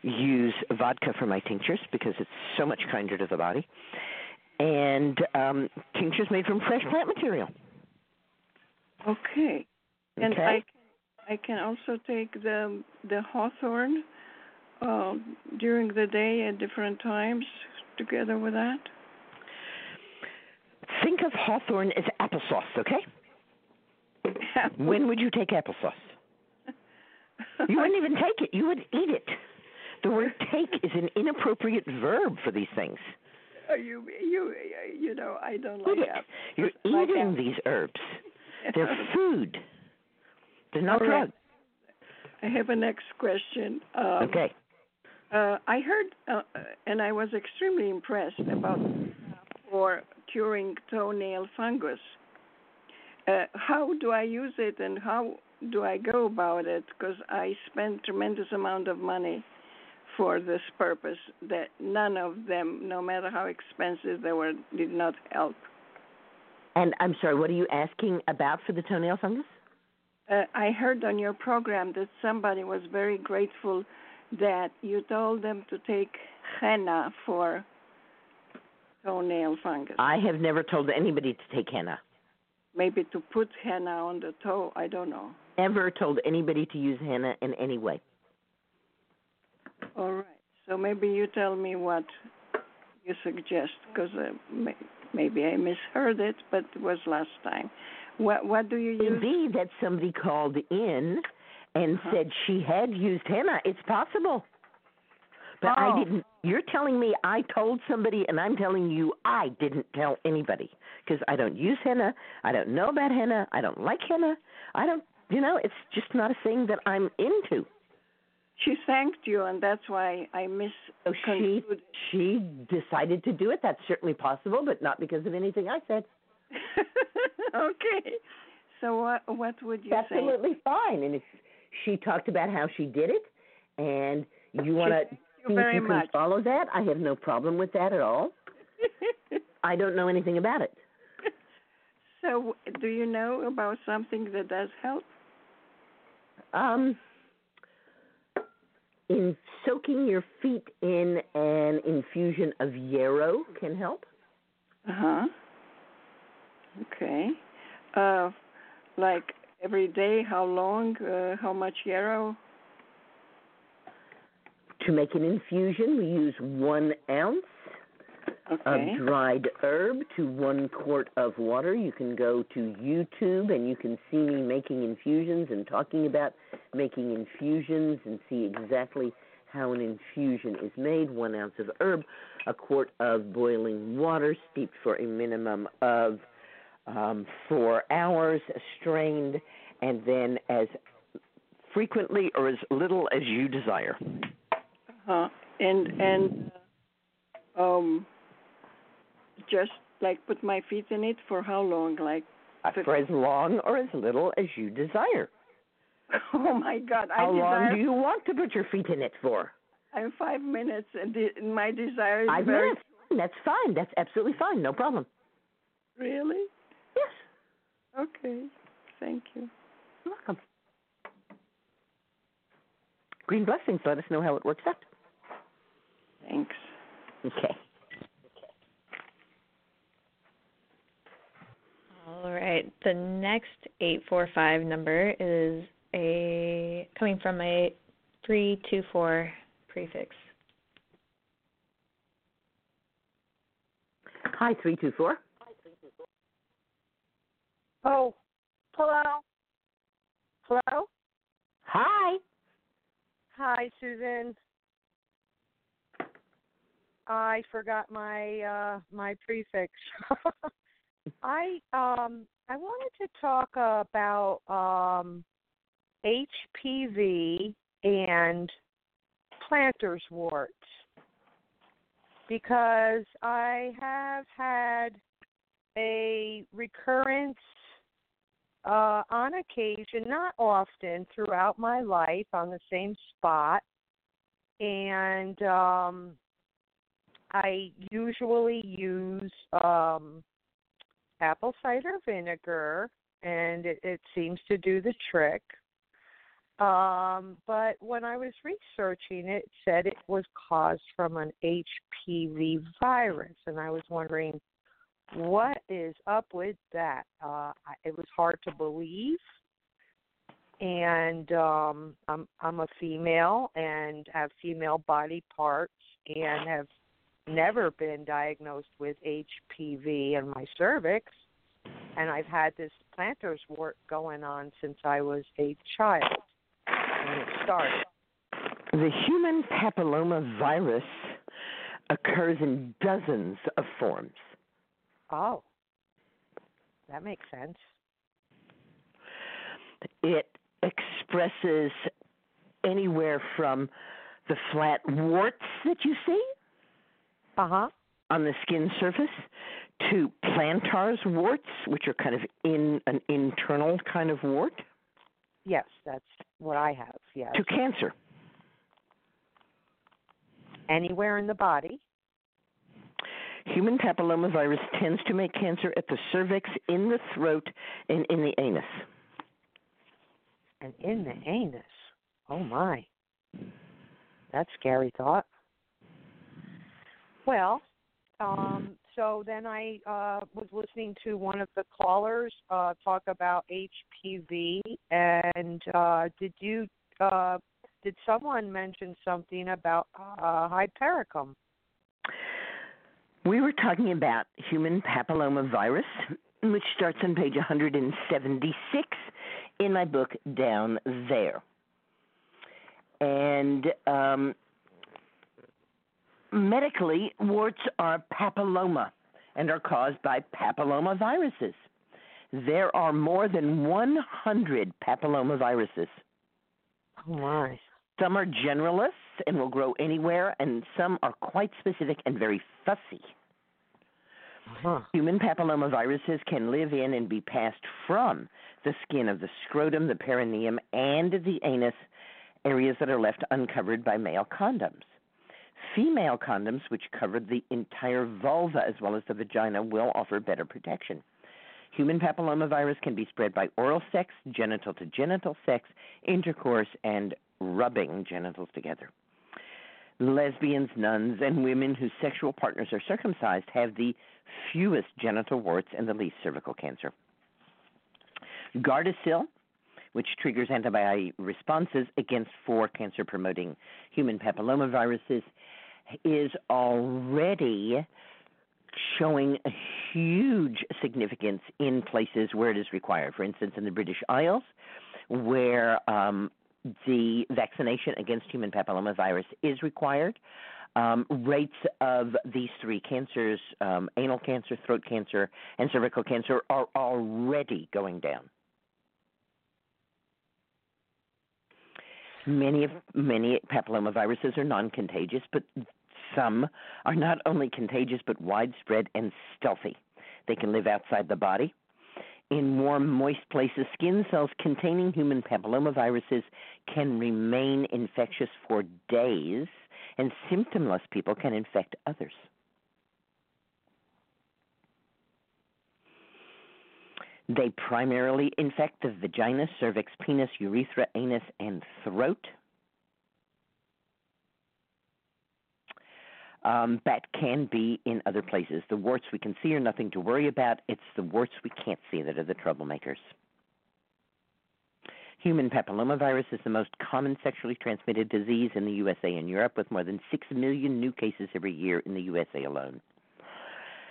use vodka for my tinctures because it's so much kinder to the body. And um, tinctures made from fresh plant material. okay. And Okay. I I can also take the the hawthorn uh, during the day at different times together with that. Think of hawthorn as applesauce, okay? (laughs) When would you take applesauce? You wouldn't even take it. You would eat it. The word take is an inappropriate verb for these things. Are you you you know I don't like that. You're Like eating apple. these herbs. They're (laughs) food. They're not All right. drugs. I have a next question. Um, Okay. Uh, I heard, uh, uh, and I was extremely impressed about for curing toenail fungus. Uh, how do I use it, and how do I go about it? Because I spend tremendous amount of money for this purpose. That none of them, no matter how expensive they were, did not help. And I'm sorry, what are you asking about for the toenail fungus? Uh, I heard on your program that somebody was very grateful that you told them to take henna for toenail fungus. I have never told anybody to take henna. Maybe to put henna on the toe. I don't know. Ever told anybody to use henna in any way. All right. So maybe you tell me what you suggest, because uh, may, maybe I misheard it, but it was last time. What what do you use? Indeed, that somebody called in and Uh-huh. said she had used henna. It's possible. But I Oh. didn't. You're telling me I told somebody, and I'm telling you I didn't tell anybody because I don't use henna. I don't know about henna. I don't like henna. I don't. You know, it's just not a thing that I'm into. She thanked you, and that's why I miss. So she she decided to do it. That's certainly possible, but not because of anything I said. (laughs) okay. So what what would you say? Absolutely fine. And if she talked about how she did it, and you want to see if you can much. follow that, I have no problem with that at all. (laughs) I don't know anything about it. so do you know about something that does help? Um, in soaking your feet in an infusion of yarrow can help. Uh huh. Okay. Uh, like every day, how long? Uh, how much yarrow? To make an infusion, we use one ounce Okay. of dried herb to one quart of water. You can go to YouTube and you can see me making infusions and talking about making infusions and see exactly how an infusion is made. One ounce of herb, a quart of boiling water steeped for a minimum of um, four hours, strained, and then as frequently or as little as you desire. Uh-huh. and and um, just like put my feet in it for how long? Like Uh, For as long or as little as you desire. (laughs) oh my God! How I long desire. do you want to put your feet in it for? I'm five minutes, and the, my desire is Five very minutes. That's fine. That's absolutely fine. No problem. really. Yes. Okay. Thank you. You're welcome. Green blessings. Let us know how it works out. Thanks. Okay. All right. The next 845 number is a coming from a 324 prefix. Hi, three two four. Oh, hello. Hello. Hi. Hi, Susun. I forgot my uh my prefix. (laughs) I um I wanted to talk about um HPV and plantar's warts because I have had a recurrence uh, on occasion, not often, throughout my life on the same spot. And um, I usually use um, apple cider vinegar, and it, it seems to do the trick. Um, but when I was researching it, said it was caused from an HPV virus, and I was wondering what is up with that. Uh, it was hard to believe, and um, I'm I'm a female and have female body parts, and have never been diagnosed with HPV in my cervix, and I've had this plantar's wart going on since I was a child when it started. The human papilloma virus occurs in dozens of forms. Oh, that makes sense. It expresses anywhere from the flat warts that you see Uh huh. on the skin surface to plantar's warts, which are kind of in an internal kind of wart, Yes, that's what I have. Yes. to cancer. Anywhere in the body. Human papillomavirus tends to make cancer at the cervix, in the throat, and in the anus. and in the anus. Oh my. That's scary thought. Well, um, so then I uh, was listening to one of the callers uh, talk about HPV, and uh, did you uh, did someone mention something about uh, hypericum? We were talking about human papillomavirus, which starts on page 176 in my book down there. and um, medically, warts are papilloma and are caused by papillomaviruses. There are more than 100 papillomaviruses. Oh my. Some are generalists and will grow anywhere, and some are quite specific and very fussy. Uh-huh. Human papillomaviruses can live in and be passed from the skin of the scrotum, the perineum, and the anus, areas that are left uncovered by male condoms. Female condoms, which cover the entire vulva as well as the vagina, will offer better protection. Human papillomavirus can be spread by oral sex, genital to genital sex, intercourse, and rubbing genitals together. Lesbians, nuns, and women whose sexual partners are circumcised have the fewest genital warts and the least cervical cancer. Gardasil, which triggers antibody responses against four cancer promoting human papillomaviruses, is already showing a huge significance in places where it is required. For instance, in the British Isles, where um, the vaccination against human papillomavirus is required. Um, rates of these three cancers, um, anal cancer, throat cancer, and cervical cancer, are already going down. Many of many papillomaviruses are non-contagious, but some are not only contagious but widespread and stealthy. They can live outside the body. In warm, moist places, skin cells containing human papillomaviruses can remain infectious for days, and symptomless people can infect others. They primarily infect the vagina, cervix, penis, urethra, anus, and throat. Um, that can be in other places. The warts we can see are nothing to worry about. It's the warts we can't see that are the troublemakers. Human papillomavirus is the most common sexually transmitted disease in the USA and Europe, with more than 6 million new cases every year in the USA alone.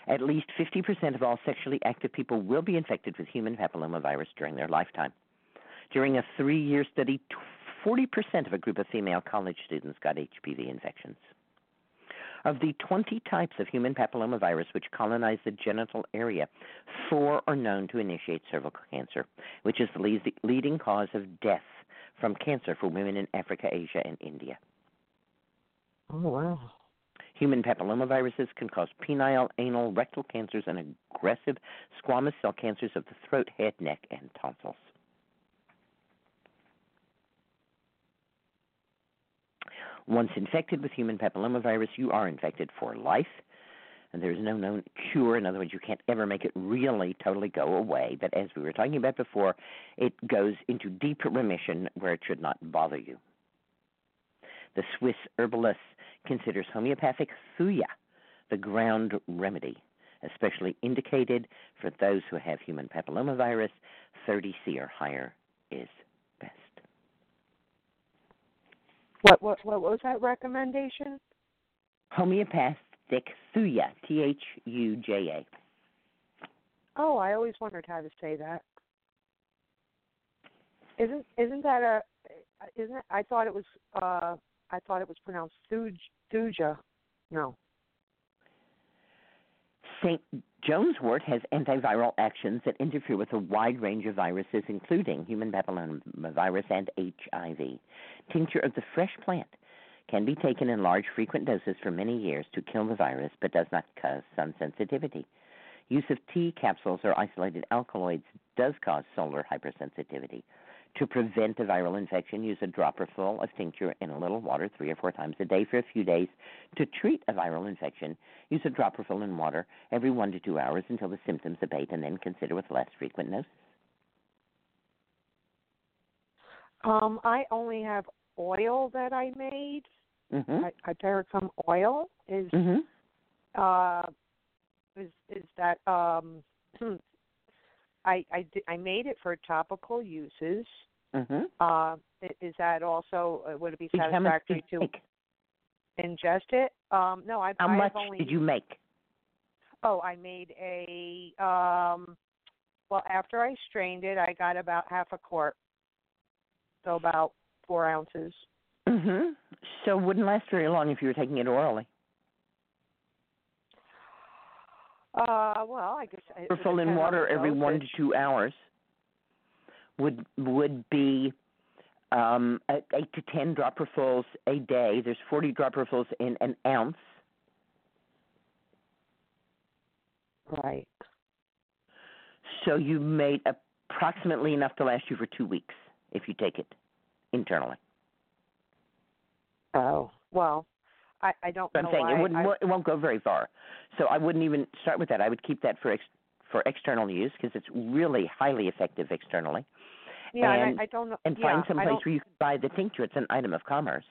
At least 50% of all sexually active people will be infected with human papillomavirus during their lifetime. During a three year study, 40% of a group of female college students got HPV infections. Of the 20 types of human papillomavirus which colonize the genital area, four are known to initiate cervical cancer, which is the leading cause of death from cancer for women in Africa, Asia, and India. Oh, wow. Human papillomaviruses can cause penile, anal, rectal cancers, and aggressive squamous cell cancers of the throat, head, neck, and tonsils. Once infected with human papillomavirus, you are infected for life. And there's no known cure. In other words, you can't ever make it really totally go away. But as we were talking about before, it goes into deep remission where it should not bother you. The Swiss herbalist considers homeopathic thuja the ground remedy, especially indicated for those who have human papillomavirus. 30C or higher is best. What what what was that recommendation? Homeopathic thuja, T H U J A. Oh, I always wondered how to say that. Isn't isn't that a isn't I thought it was uh I thought it was pronounced thuj, thuja. No. St. John's wort has antiviral actions that interfere with a wide range of viruses, including human papillomavirus and HIV. Tincture of the fresh plant can be taken in large, frequent doses for many years to kill the virus, but does not cause sun sensitivity. Use of tea capsules or isolated alkaloids does cause solar hypersensitivity. To prevent a viral infection, use a dropper full of tincture in a little water three or four times a day for a few days. To treat a viral infection, use a dropper full in water every one to two hours until the symptoms abate, and then consider with less frequent doses. Um, I only have oil that I made. Mm-hmm. I, I prepared some oil. Is mm-hmm. uh, is is that um (clears throat) I I I made it for topical uses. Mm-hmm. Uh, is that also uh, would it be satisfactory to make? ingest it? Um, no, I. How I've much only, did you make? Oh, I made a. Um, well, after I strained it, I got about half a quart, so about four ounces. Mhm. So it wouldn't last very long if you were taking it orally. Uh, well, I guess Full in water every one to two hours would would be um, eight to ten dropperfuls a day. There's 40 dropperfuls in an ounce. Right. So you made approximately enough to last you for two weeks if you take it internally. Oh well, I I don't But I'm saying why it wouldn't. I, It won't go very far. So I wouldn't even start with that. I would keep that for ex, for external use because it's really highly effective externally. yeah, and and- I, I don't know. And yeah, find some place where you can buy the tincture. It's an item of commerce.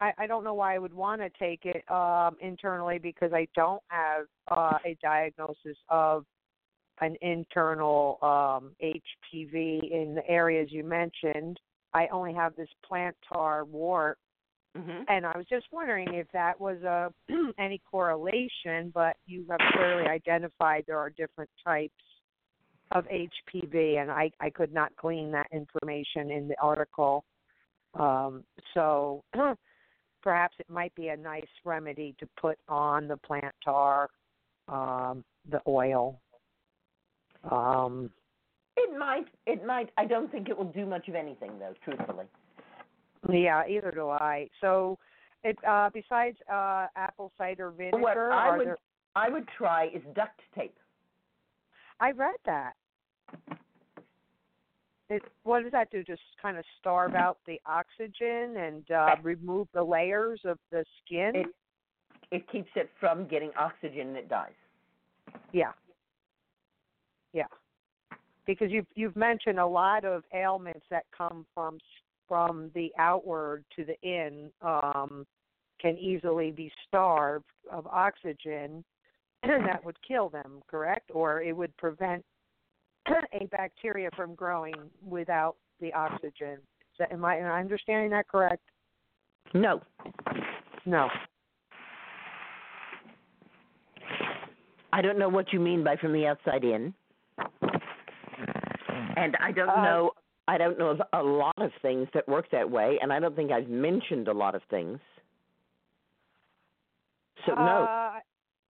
I, I don't know why I would want to take it um, internally because I don't have uh, a diagnosis of an internal um, HPV in the areas you mentioned. I only have this plantar wart, Mm-hmm. and I was just wondering if that was a (clears throat) any correlation. But you have clearly identified there are different types of HPV, and I I could not glean that information in the article. Um, so (clears throat) perhaps it might be a nice remedy to put on the plantar, um, the oil. Um, It might. It might. I don't think it will do much of anything, though. Truthfully. Yeah, either do I. So, it uh, besides uh, apple cider vinegar, What I would there? I would try is duct tape. I read that. It, what does that do? Just kind of starve out the oxygen and uh, remove the layers of the skin? It it keeps it from getting oxygen and it dies. Yeah. Yeah. Because you've you've mentioned a lot of ailments that come from from the outward to the in um, can easily be starved of oxygen, (clears throat) and that would kill them, correct? Or it would prevent (clears throat) a bacteria from growing without the oxygen. That, am I am I understanding that correct? No. No. I don't know what you mean by from the outside in. And I don't Uh, know I don't know of a lot of things that work that way and I don't think I've mentioned a lot of things. So no. Uh,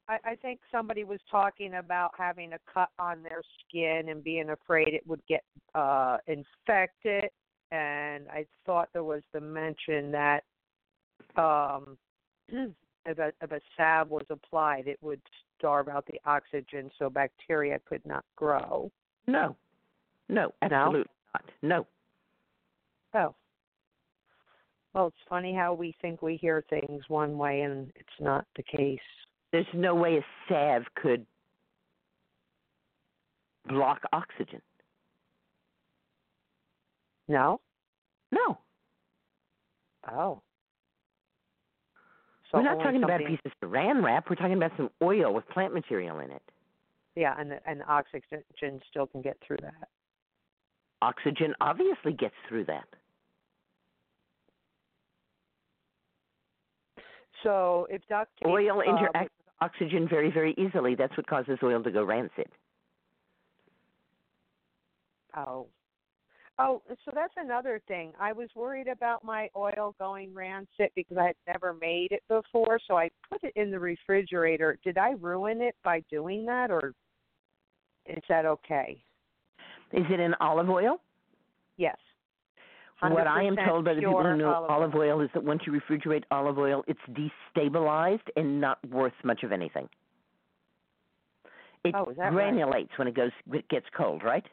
I, I think somebody was talking about having a cut on their skin and being afraid it would get uh infected and I thought there was the mention that um (clears throat) if a if a salve was applied it would starve out the oxygen so bacteria could not grow. No. No, absolutely not. No. Oh. Well, it's funny how we think we hear things one way and it's not the case. There's no way a salve could block oxygen. No? No. Oh. So We're not talking about a piece of saran wrap. We're talking about some oil with plant material in it. Yeah, and the, and the oxygen still can get through that. Oxygen obviously gets through that. So if tape, Oil uh, interacts with oxygen very, very easily. That's what causes oil to go rancid. Oh. Oh, so that's another thing. I was worried about my oil going rancid because I had never made it before, so I put it in the refrigerator. Did I ruin it by doing that, or is that okay? Is it in olive oil? Yes. What I am told by the people who know olive olive oil is that once you refrigerate olive oil, it's destabilized and not worth much of anything. It Oh, is that right? granulates when it goes it gets cold, right?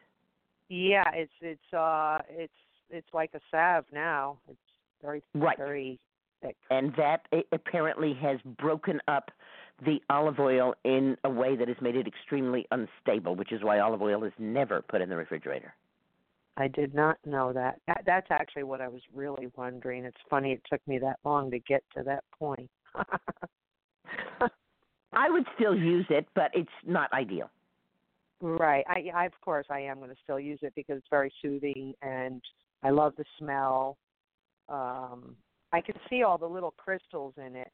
Yeah, it's it's uh it's it's like a salve now. It's very Right. very thick. And that apparently has broken up the olive oil in a way that has made it extremely unstable, which is why olive oil is never put in the refrigerator. I did not know that. that. That's actually what I was really wondering. It's funny it took me that long to get to that point. (laughs) I would still use it, but it's not ideal. right. I, I of course I am going to still use it because it's very soothing and I love the smell. Um I can see all the little crystals in it.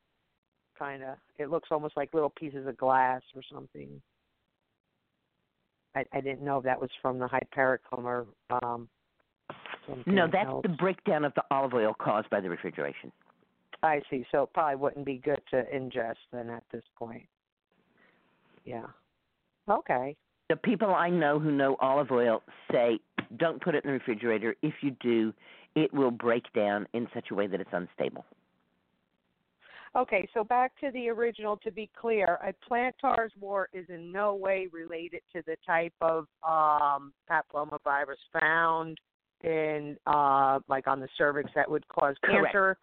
Kind of. It looks almost like little pieces of glass or something. I, I didn't know if that was from the hypericum or um No, that's else. the breakdown of the olive oil caused by the refrigeration. I see. So it probably wouldn't be good to ingest then at this point. Yeah. Okay. The people I know who know olive oil say don't put it in the refrigerator. If you do, it will break down in such a way that it's unstable. Okay, so back to the original to be clear, a plantar's wart is in no way related to the type of um papillomavirus found in uh like on the cervix that would cause Correct. cancer.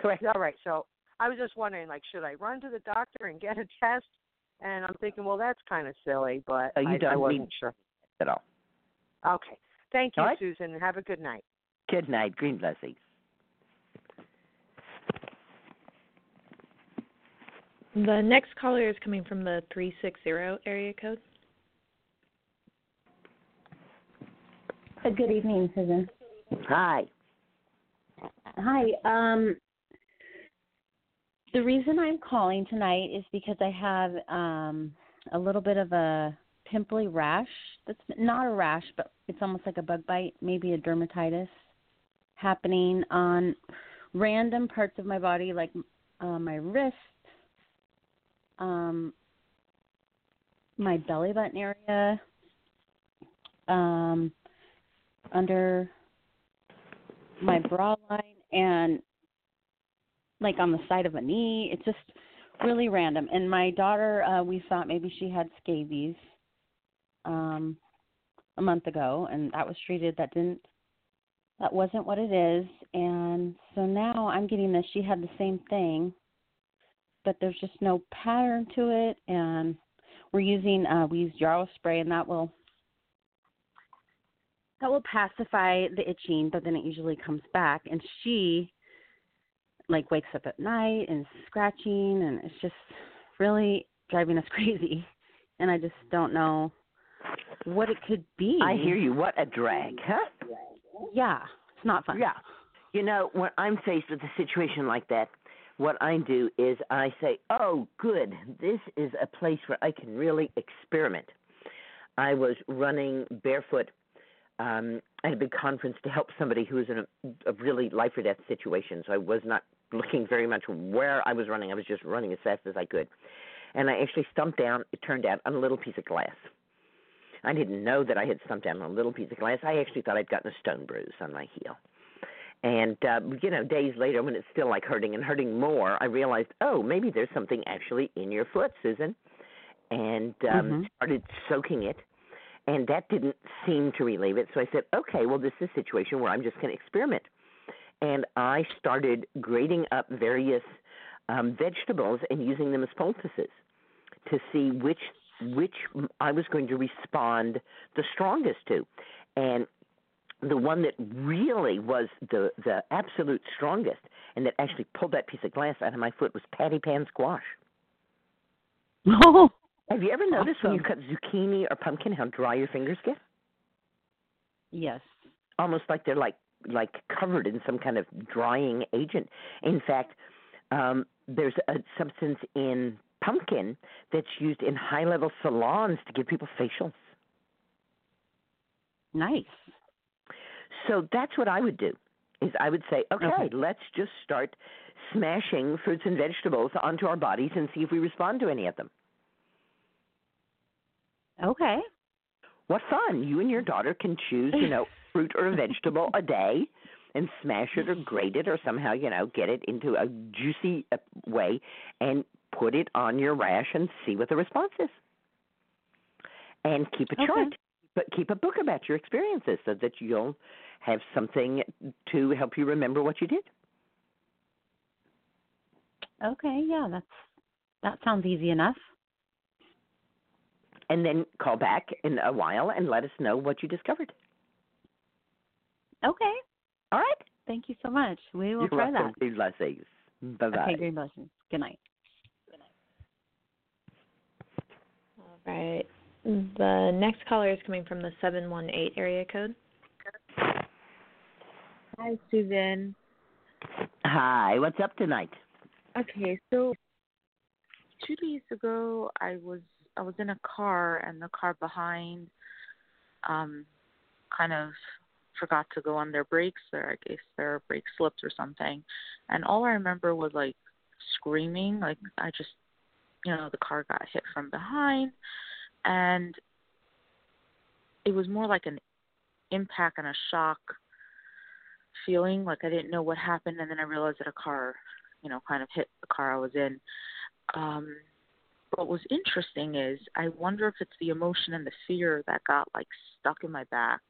Correct. All right, so I was just wondering like should I run to the doctor and get a test? And I'm thinking, well that's kind of silly, but Oh, you I, I wasn't need- sure. At all. Okay. Thank you, right. Susun, and have a good night. Good night. Green blessings. The next caller is coming from the 360 area code. Uh, Good evening, Susun. Hi. Hi. Um, the reason I'm calling tonight is because I have um, a little bit of a pimply rash. That's not a rash, but it's almost like a bug bite, maybe a dermatitis, happening on random parts of my body, like uh, my wrist, um, my belly button area, um, under my bra line and like on the side of a knee. It's just really random. And my daughter, uh, we thought maybe she had scabies um a month ago and that was treated that didn't that wasn't what it is and so now I'm getting this she had the same thing but there's just no pattern to it and we're using uh we use yarrow spray and that will that will pacify the itching, but then it usually comes back. And she like wakes up at night and scratching, and it's just really driving us (laughs) crazy. And I just don't know what it could be. I hear you. What a drag, huh? Yeah, it's not fun. Yeah. You know, when I'm faced with a situation like that, what I do is I say, "Oh, good. This is a place where I can really experiment." I was running barefoot um, at a big conference to help somebody who was in a, a really life or death situation. So I was not looking very much where I was running. I was just running as fast as I could, and I actually stumped down. It turned out on a little piece of glass. I didn't know that I had stumped down on a little piece of glass. I actually thought I'd gotten a stone bruise on my heel. And uh, you know, days later, when it's still like hurting and hurting more, I realized, oh, maybe there's something actually in your foot, Susun, and um, Mhm. started soaking it. And that didn't seem to relieve it. So I said, okay, well, this is a situation where I'm just going to experiment. And I started grating up various um, vegetables and using them as poultices to see which which I was going to respond the strongest to. And the one that really was the the absolute strongest and that actually pulled that piece of glass out of my foot was patty pan squash. Oh, (laughs) Have you ever noticed when you cut zucchini or pumpkin how dry your fingers get? yes. Almost like they're like like covered in some kind of drying agent. In fact, um, there's a substance in pumpkin that's used in high level salons to give people facials. Nice. So that's what I would do. Is I would say, okay, Okay. let's just start smashing fruits and vegetables onto our bodies and see if we respond to any of them. Okay. What fun! You and your daughter can choose, you know, (laughs) fruit or a vegetable a day, and smash it or grate it or somehow, you know, get it into a juicy uh, way and put it on your rash and see what the response is. And keep a Okay. chart, but keep a book about your experiences so that you'll have something to help you remember what you did. Okay. Yeah, that's that sounds easy enough. And then call back in a while and let us know what you discovered. Okay. All right? Thank you so much. We will You're try welcome. that. Good blessings. Bye bye. Okay, green blessings. Good night. All right. The next caller is coming from the 718 area code. Hi, Susun. Hi, what's up tonight? Okay, so two days ago, I was I was in a car, and the car behind, um, kind of forgot to go on their brakes or I guess their brake slipped or something. And all I remember was like screaming, like I just you know, the car got hit from behind and it was more like an impact and a shock feeling like I didn't know what happened and then I realized that a car, you know, kind of hit the car I was in. Um what was interesting is I wonder if it's the emotion and the fear that got like stuck in my back.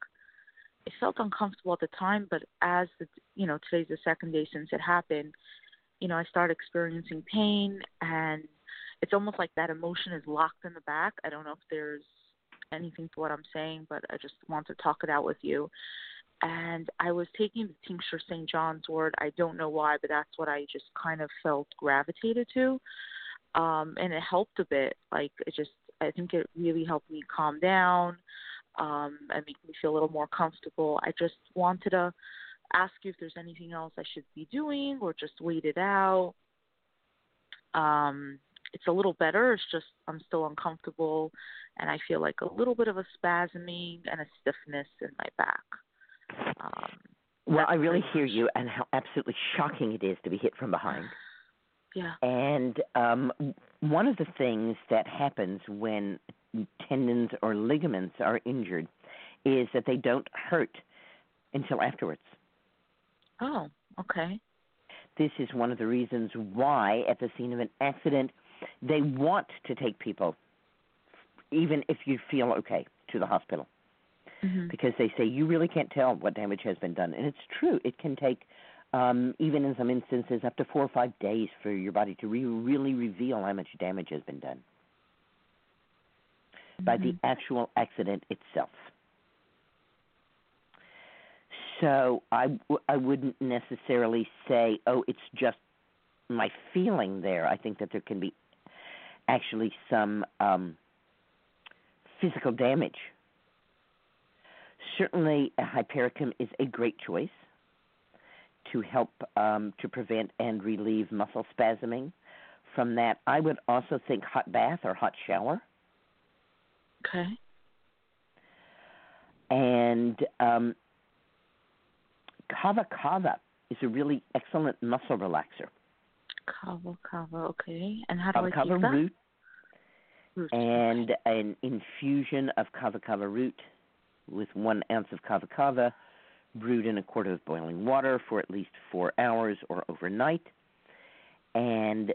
It felt uncomfortable at the time, but as the you know today's the second day since it happened, you know I started experiencing pain, and it's almost like that emotion is locked in the back. I don't know if there's anything to what I'm saying, but I just want to talk it out with you. And I was taking the tincture St. John's wort. I don't know why, but that's what I just kind of felt gravitated to um and it helped a bit like it just i think it really helped me calm down um and make me feel a little more comfortable i just wanted to ask you if there's anything else i should be doing or just wait it out um it's a little better it's just i'm still uncomfortable and i feel like a little bit of a spasming and a stiffness in my back um Well, I really hear you, and how absolutely shocking it is to be hit from behind. yeah And um, one of the things that happens when tendons or ligaments are injured is that they don't hurt until afterwards. oh okay This is one of the reasons why, at the scene of an accident, they want to take people, even if you feel okay, to the hospital mhm because they say you really can't tell what damage has been done. And it's true. It can take, um, even in some instances, up to four or five days for your body to re- really reveal how much damage has been done by the actual accident itself. So I, w- I wouldn't necessarily say, oh, it's just my feeling there. I think that there can be actually some um, physical damage certainly a hypericum is a great choice to help um, to prevent and relieve muscle spasming. From that, I would also think hot bath or hot shower, okay and um, kava kava is a really excellent muscle relaxer. kava kava okay and how do Kava i kava keep that root Root. and an infusion of kava kava root with one ounce of kava kava brewed in a quart of boiling water for at least four hours or overnight, and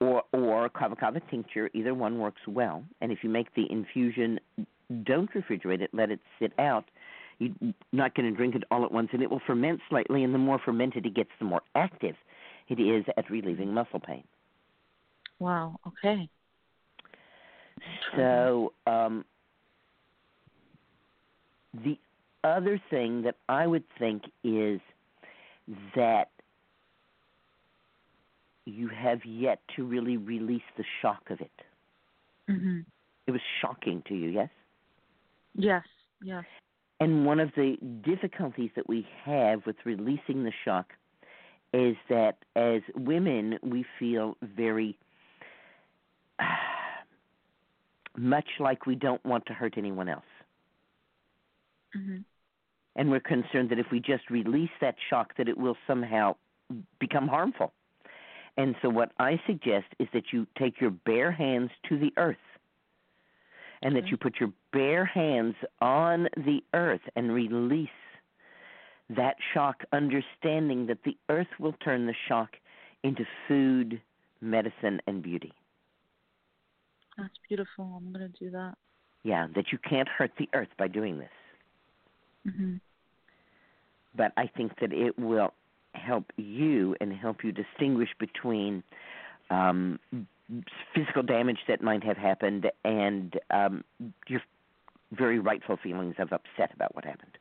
or or kava kava tincture. Either one works well. And if you make the infusion, don't refrigerate it. Let it sit out. You're not going to drink it all at once, and it will ferment slightly. And the more fermented it gets, the more active it is at relieving muscle pain. wow okay So um, the other thing that I would think is that you have yet to really release the shock of it. mhm It was shocking to you, yes? yes yes And one of the difficulties that we have with releasing the shock is that as women, we feel very (sighs) much like we don't want to hurt anyone else. Mhm and we're concerned that if we just release that shock that it will somehow become harmful. And so what i suggest is that you take your bare hands to the earth. And that you put your bare hands on the earth and release that shock understanding that the earth will turn the shock into food medicine and beauty. That's beautiful. I'm going to do that. Yeah that you can't hurt the earth by doing this mhm but I think that it will help you and help you distinguish between um, physical damage that might have happened and um, your very rightful feelings of upset about what happened.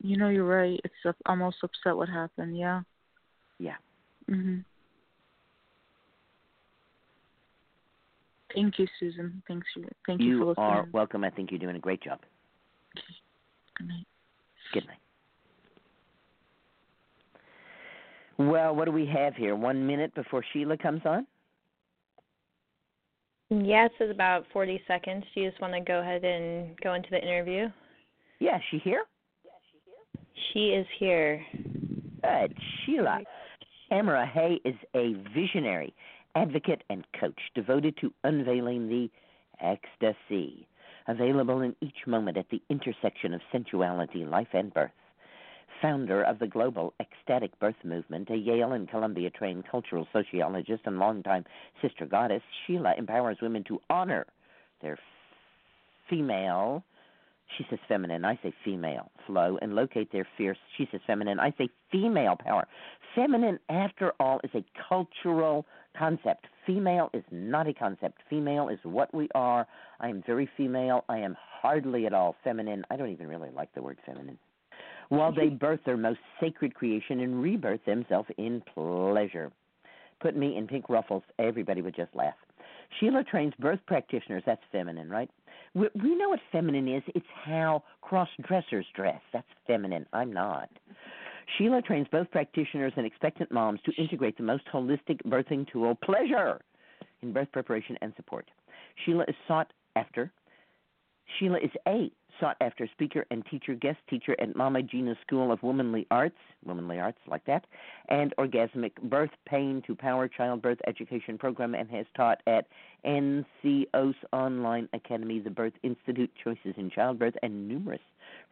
you know you're right it's almost upset what happened yeah Yeah. mhm thank you susun thanks you thank you, for listening You are welcome. I think you're doing a great job. Good night Good night. Well, what do we have here? One minute before Sheila comes on? Yes, it's about 40 seconds. Do you just want to go ahead and go into the interview? Yeah, is she here? She is here. Good. Sheila. Kamara Hay is a visionary, advocate, and coach devoted to unveiling the ecstasy, available in each moment at the intersection of sensuality, life, and birth. Founder of the global ecstatic birth movement, a Yale and Columbia trained cultural sociologist and longtime sister goddess, Sheila empowers women to honor their female she says feminine, I say female flow, and locate their fierce, she says feminine, I say female power. Feminine, after all, is a cultural concept. Female is not a concept. Female is what we are. I am very female. I am hardly at all feminine. I don't even really like the word feminine. While they (laughs) birth their most sacred creation and rebirth themselves in pleasure. Put me in pink ruffles, everybody would just laugh. Sheila trains birth practitioners. That's feminine, right? We, we know what feminine is. It's how cross dressers dress. That's feminine. I'm not. Sheila trains both practitioners and expectant moms to integrate the most holistic birthing tool, pleasure, in birth preparation and support. Sheila is sought after. Sheila is a sought after speaker and teacher, guest teacher at Mama Gena School of Womanly Arts, Womanly Arts like that, and Orgasmic Birth Pain to Power Childbirth Education Program, and has taught at Entheos Online Academy, the Birth Institute, Choices in Childbirth, and numerous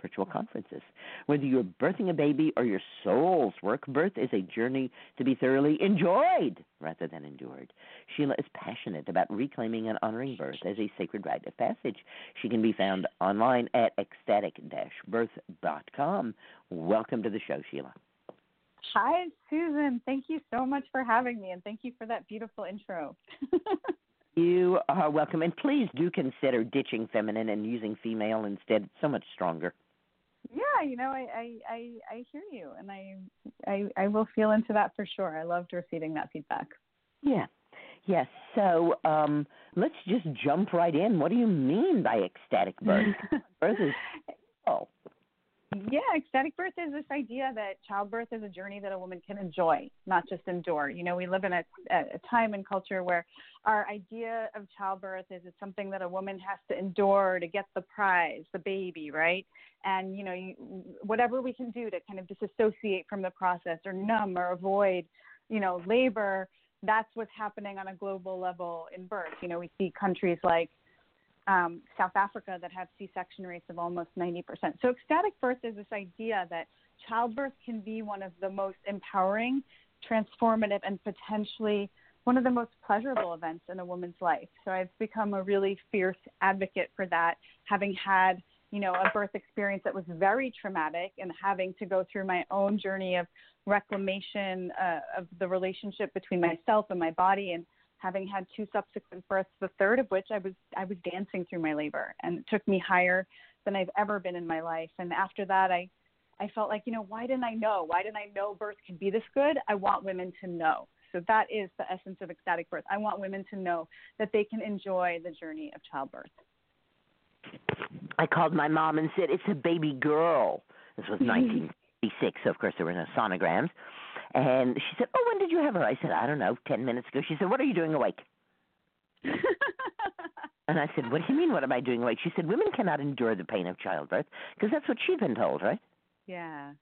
virtual conferences. Whether you're birthing a baby or your soul's work, birth is a journey to be thoroughly enjoyed rather than endured. Sheila is passionate about reclaiming and honoring birth as a sacred rite of passage. She can be found online at ecstatic-birth.com. Welcome to the show, Sheila. Hi, Susun. Thank you so much for having me, and thank you for that beautiful intro. (laughs) You are welcome, and please do consider ditching feminine and using female instead. It's so much stronger. Yeah, you know, I, I I I hear you, and I I I will feel into that for sure. I loved receiving that feedback. Yeah. Yes. So um, let's just jump right in. What do you mean by ecstatic birth? (laughs) birth is (laughs) oh. Yeah, ecstatic birth is this idea that childbirth is a journey that a woman can enjoy, not just endure. You know, we live in a, a time and culture where our idea of childbirth is it's something that a woman has to endure to get the prize, the baby, right? And you know, you, whatever we can do to kind of disassociate from the process or numb or avoid, you know, labor. That's what's happening on a global level in birth. You know, we see countries like um, South Africa that have C-section rates of almost 90%. So ecstatic birth is this idea that childbirth can be one of the most empowering, transformative, and potentially one of the most pleasurable events in a woman's life. So I've become a really fierce advocate for that, having had you know a birth experience that was very traumatic and having to go through my own journey of reclamation uh, of the relationship between myself and my body and having had two subsequent births, the third of which I was I was dancing through my labor, and it took me higher than I've ever been in my life. And after that, I I felt like you know why didn't I know? Why didn't I know birth could be this good? I want women to know. So that is the essence of ecstatic birth. I want women to know that they can enjoy the journey of childbirth. I called my mom and said, It's a baby girl. This was mm-hmm. 1986, so of course there were no sonograms. And she said, Oh, when did you have her? I said, I don't know, 10 minutes ago. She said, What are you doing awake? (laughs) and I said, What do you mean, what am I doing awake? She said, Women cannot endure the pain of childbirth because that's what she's been told, right? Yeah.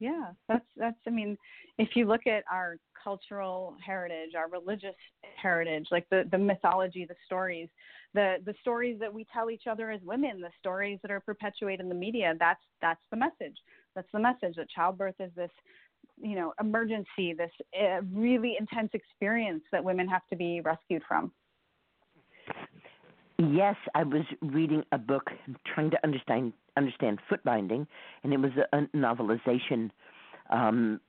Yeah, that's that's I mean, if you look at our cultural heritage, our religious heritage, like the the mythology, the stories, the the stories that we tell each other as women, the stories that are perpetuated in the media, that's that's the message. That's the message that childbirth is this you know emergency this uh, really intense experience that women have to be rescued from. Yes i was reading a book trying to understand understand foot binding and it was a, a novelization um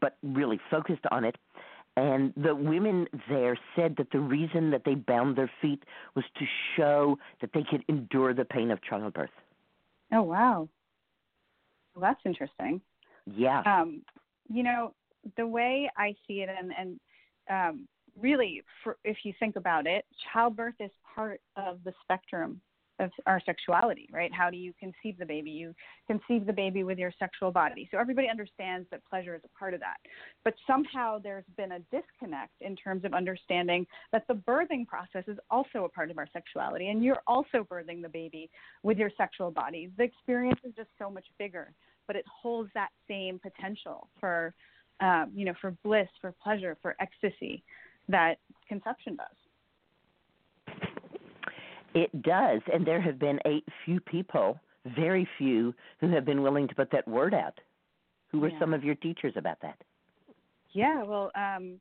but really focused on it. And the women there said that the reason that they bound their feet was to show that they could endure the pain of childbirth. Oh wow. Well, that's interesting yeah. Um, you know, the way I see it, and, and um, really, for, if you think about it, childbirth is part of the spectrum of our sexuality, right? How do you conceive the baby? You conceive the baby with your sexual body. So everybody understands that pleasure is a part of that. But somehow there's been a disconnect in terms of understanding that the birthing process is also a part of our sexuality and you're also birthing the baby with your sexual body. The experience is just so much bigger, but it holds that same potential for um, you know, for bliss, for pleasure, for ecstasy that conception does. It does, and there have been a few people, very few, who have been willing to put that word out. Who were Yeah. some of your teachers about that? Yeah, well, um,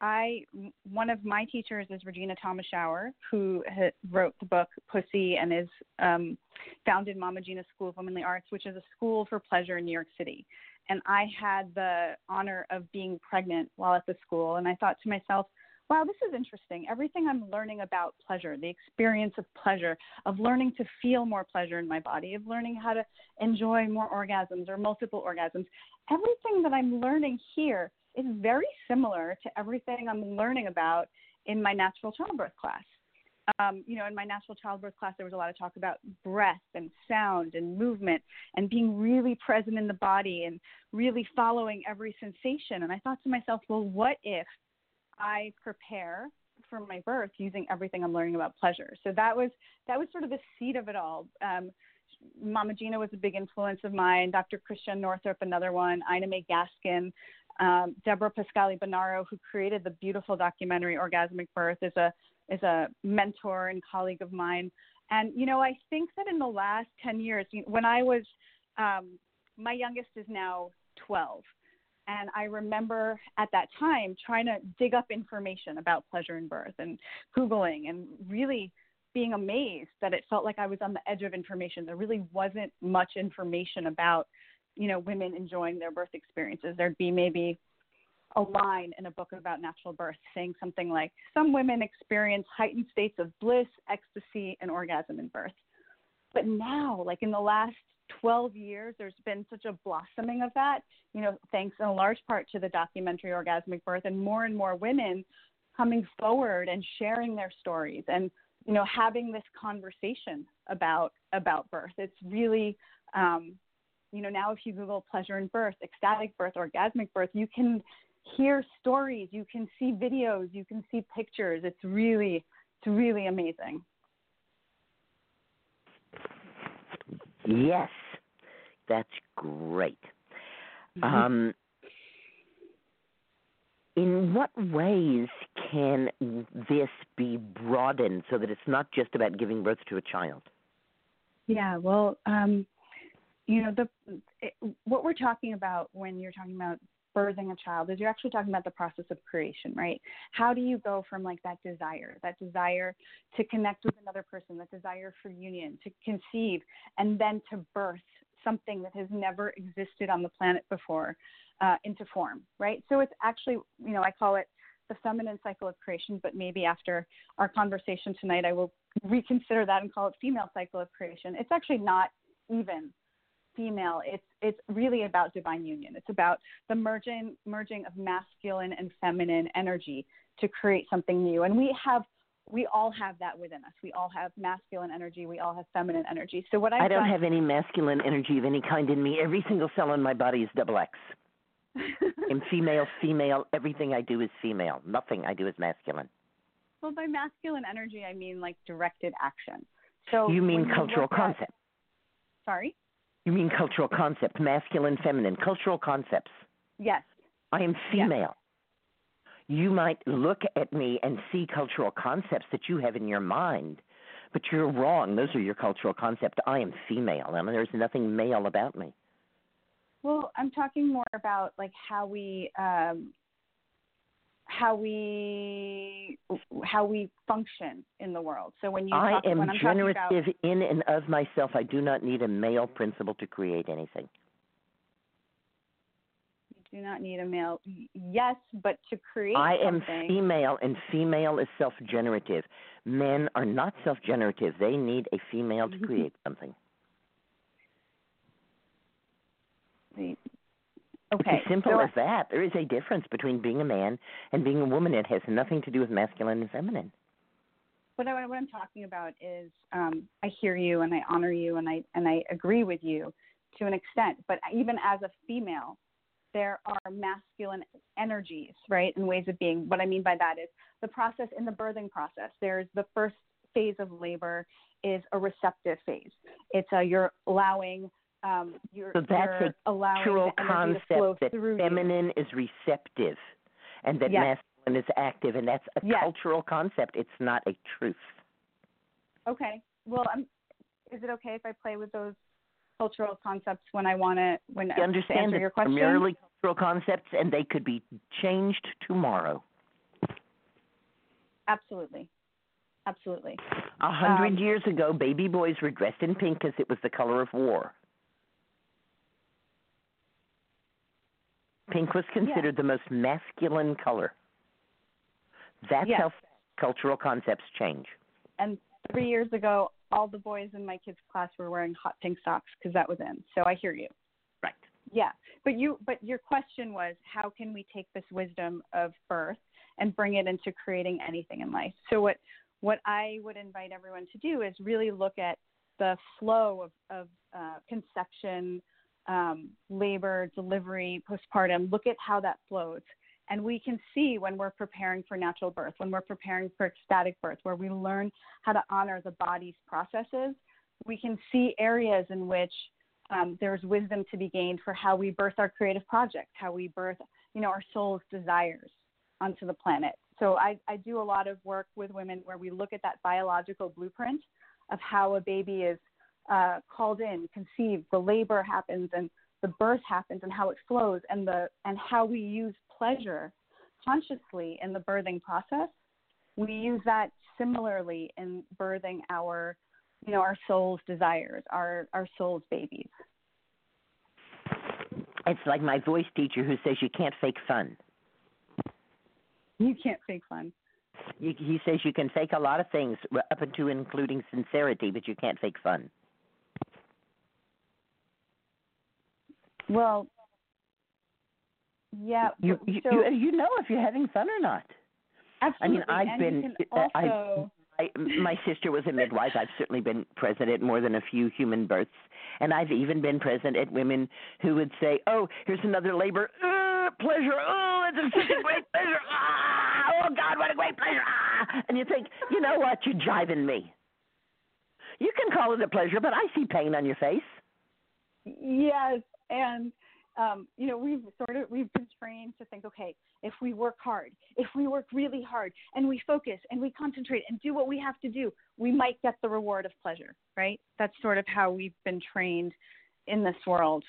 I one of my teachers is Regena Thomashauer, who ha- wrote the book Pussy and is um, founded Mama Gena School of Womanly Arts, which is a school for pleasure in New York City. And I had the honor of being pregnant while at the school, and I thought to myself, wow, this is interesting. Everything I'm learning about pleasure, the experience of pleasure, of learning to feel more pleasure in my body, of learning how to enjoy more orgasms or multiple orgasms, everything that I'm learning here is very similar to everything I'm learning about in my natural childbirth class. Um, you know, in my natural childbirth class, there was a lot of talk about breath and sound and movement and being really present in the body and really following every sensation. And I thought to myself, well, what if I prepare for my birth using everything I'm learning about pleasure? So that was that was sort of the seed of it all. Um, Mama Gena was a big influence of mine. Dr. Christiane Northrup, another one. Ina May Gaskin, um, Deborah Pascali Bonaro, who created the beautiful documentary Orgasmic Birth, is a is a mentor and colleague of mine. And you know, I think that in the last ten years, when I was, um, my youngest is now twelve, and I remember at that time trying to dig up information about pleasure in birth and googling and really being amazed that it felt like I was on the edge of information. There really wasn't much information about, you know, women enjoying their birth experiences. There'd be maybe a line in a book about natural birth saying something like, Some women experience heightened states of bliss, ecstasy, and orgasm in birth. But now, like in the last 12 years, there's been such a blossoming of that, you know, thanks in large part to the documentary Orgasmic Birth, and more and more women coming forward and sharing their stories and you know having this conversation about about birth it's really um, you know now if you google pleasure in birth ecstatic birth orgasmic birth you can hear stories you can see videos you can see pictures it's really it's really amazing Yes, that's great. Mm-hmm. Um, in what ways can this be broadened so that it's not just about giving birth to a child? Yeah, well, um, you know, the it, what we're talking about when you're talking about birthing a child is you're actually talking about the process of creation, right? How do you go from like that desire, that desire to connect with another person, that desire for union, to conceive, and then to birth something that has never existed on the planet before uh, into form, right? So it's actually, you know, I call it the feminine cycle of creation, but maybe after our conversation tonight, I will reconsider that and call it female cycle of creation. It's actually not even female. It's it's really about divine union. It's about the merging merging of masculine and feminine energy to create something new. And we have we all have that within us. We all have masculine energy. We all have feminine energy. So what I've I don't done, have any masculine energy of any kind in me. Every single cell in my body is double X. (laughs) I'm female, female. Everything I do is female. Nothing I do is masculine. well, by masculine energy, I mean like directed action. So you mean cultural at- concept. sorry. You mean cultural concept, masculine, feminine, cultural concepts. Yes. I am female. You might look at me and see cultural concepts that you have in your mind, but you're wrong. Those are your cultural concepts. I am female, and there's nothing male about me. Well, I'm talking more about like how we um, how we how we function in the world. So when you I talk, am talking about generative in and of myself. I do not need a male principle to create anything. you do not need a male. Yes, but to create I am female, and female is self generative. Men are not self generative. They need a female to (laughs) create something. the- It's okay. as simple so as that. There is a difference between being a man and being a woman. It has nothing to do with masculine and feminine. what, I, what I'm talking about is um, I hear you and I honor you and I and I agree with you to an extent. But even as a female, there are masculine energies, right, and ways of being. What I mean by that is the process in the birthing process. There's the first phase of labor is a receptive phase. It's a you're allowing um, you're, So that's you're a allowing cultural the energy to flow concept that through you. feminine is receptive and that Yes. masculine is active, and that's a Yes. cultural concept. It's not a truth. Okay. Well, I'm, is it okay if I play with those cultural concepts when I want to when You to understand answer your they're question? merely cultural concepts, and they could be changed tomorrow. Absolutely. Absolutely. A hundred Um, years ago, baby boys were dressed in pink because it was the color of war. Pink was considered the most masculine color. That's Yes. how cultural concepts change. And three years ago, all the boys in my kids' class were wearing hot pink socks because that was in. So I hear you. Right. Yeah, but you but your question was how can we take this wisdom of birth and bring it into creating anything in life? So what what I would invite everyone to do is really look at the flow of of uh, conception, um, labor, delivery, postpartum. Look at how that flows. And we can see when we're preparing for natural birth, when we're preparing for ecstatic birth, where we learn how to honor the body's processes, we can see areas in which um, there's wisdom to be gained for how we birth our creative projects, how we birth, you know, our soul's desires onto the planet. So I, I do a lot of work with women where we look at that biological blueprint of how a baby is uh, called in, conceived, the labor happens, and the birth happens, and how it flows, and the and how we use pleasure consciously in the birthing process. We use that similarly in birthing our, you know, our soul's desires, our our soul's babies. It's like my voice teacher who says you can't fake fun. You can't fake fun. He says you can fake a lot of things, up into including sincerity, but you can't fake fun. Well, yeah. You you, so, you you know if you're having fun or not. absolutely. I mean, I've and been. Uh, also, I, I, my sister was a midwife. I've certainly been present at more than a few human births, and I've even been present at women who would say, "Oh, here's another labor. Uh, pleasure. Oh, it's such a great pleasure. Ah, oh God, what a great pleasure. Ah, and you think, you know what? You're jiving me. You can call it a pleasure, but I see pain on your face. Yes, and um, you know we've sort of we've been trained to think, okay, if we work hard, if we work really hard, and we focus and we concentrate and do what we have to do, we might get the reward of pleasure, right? That's sort of how we've been trained in this world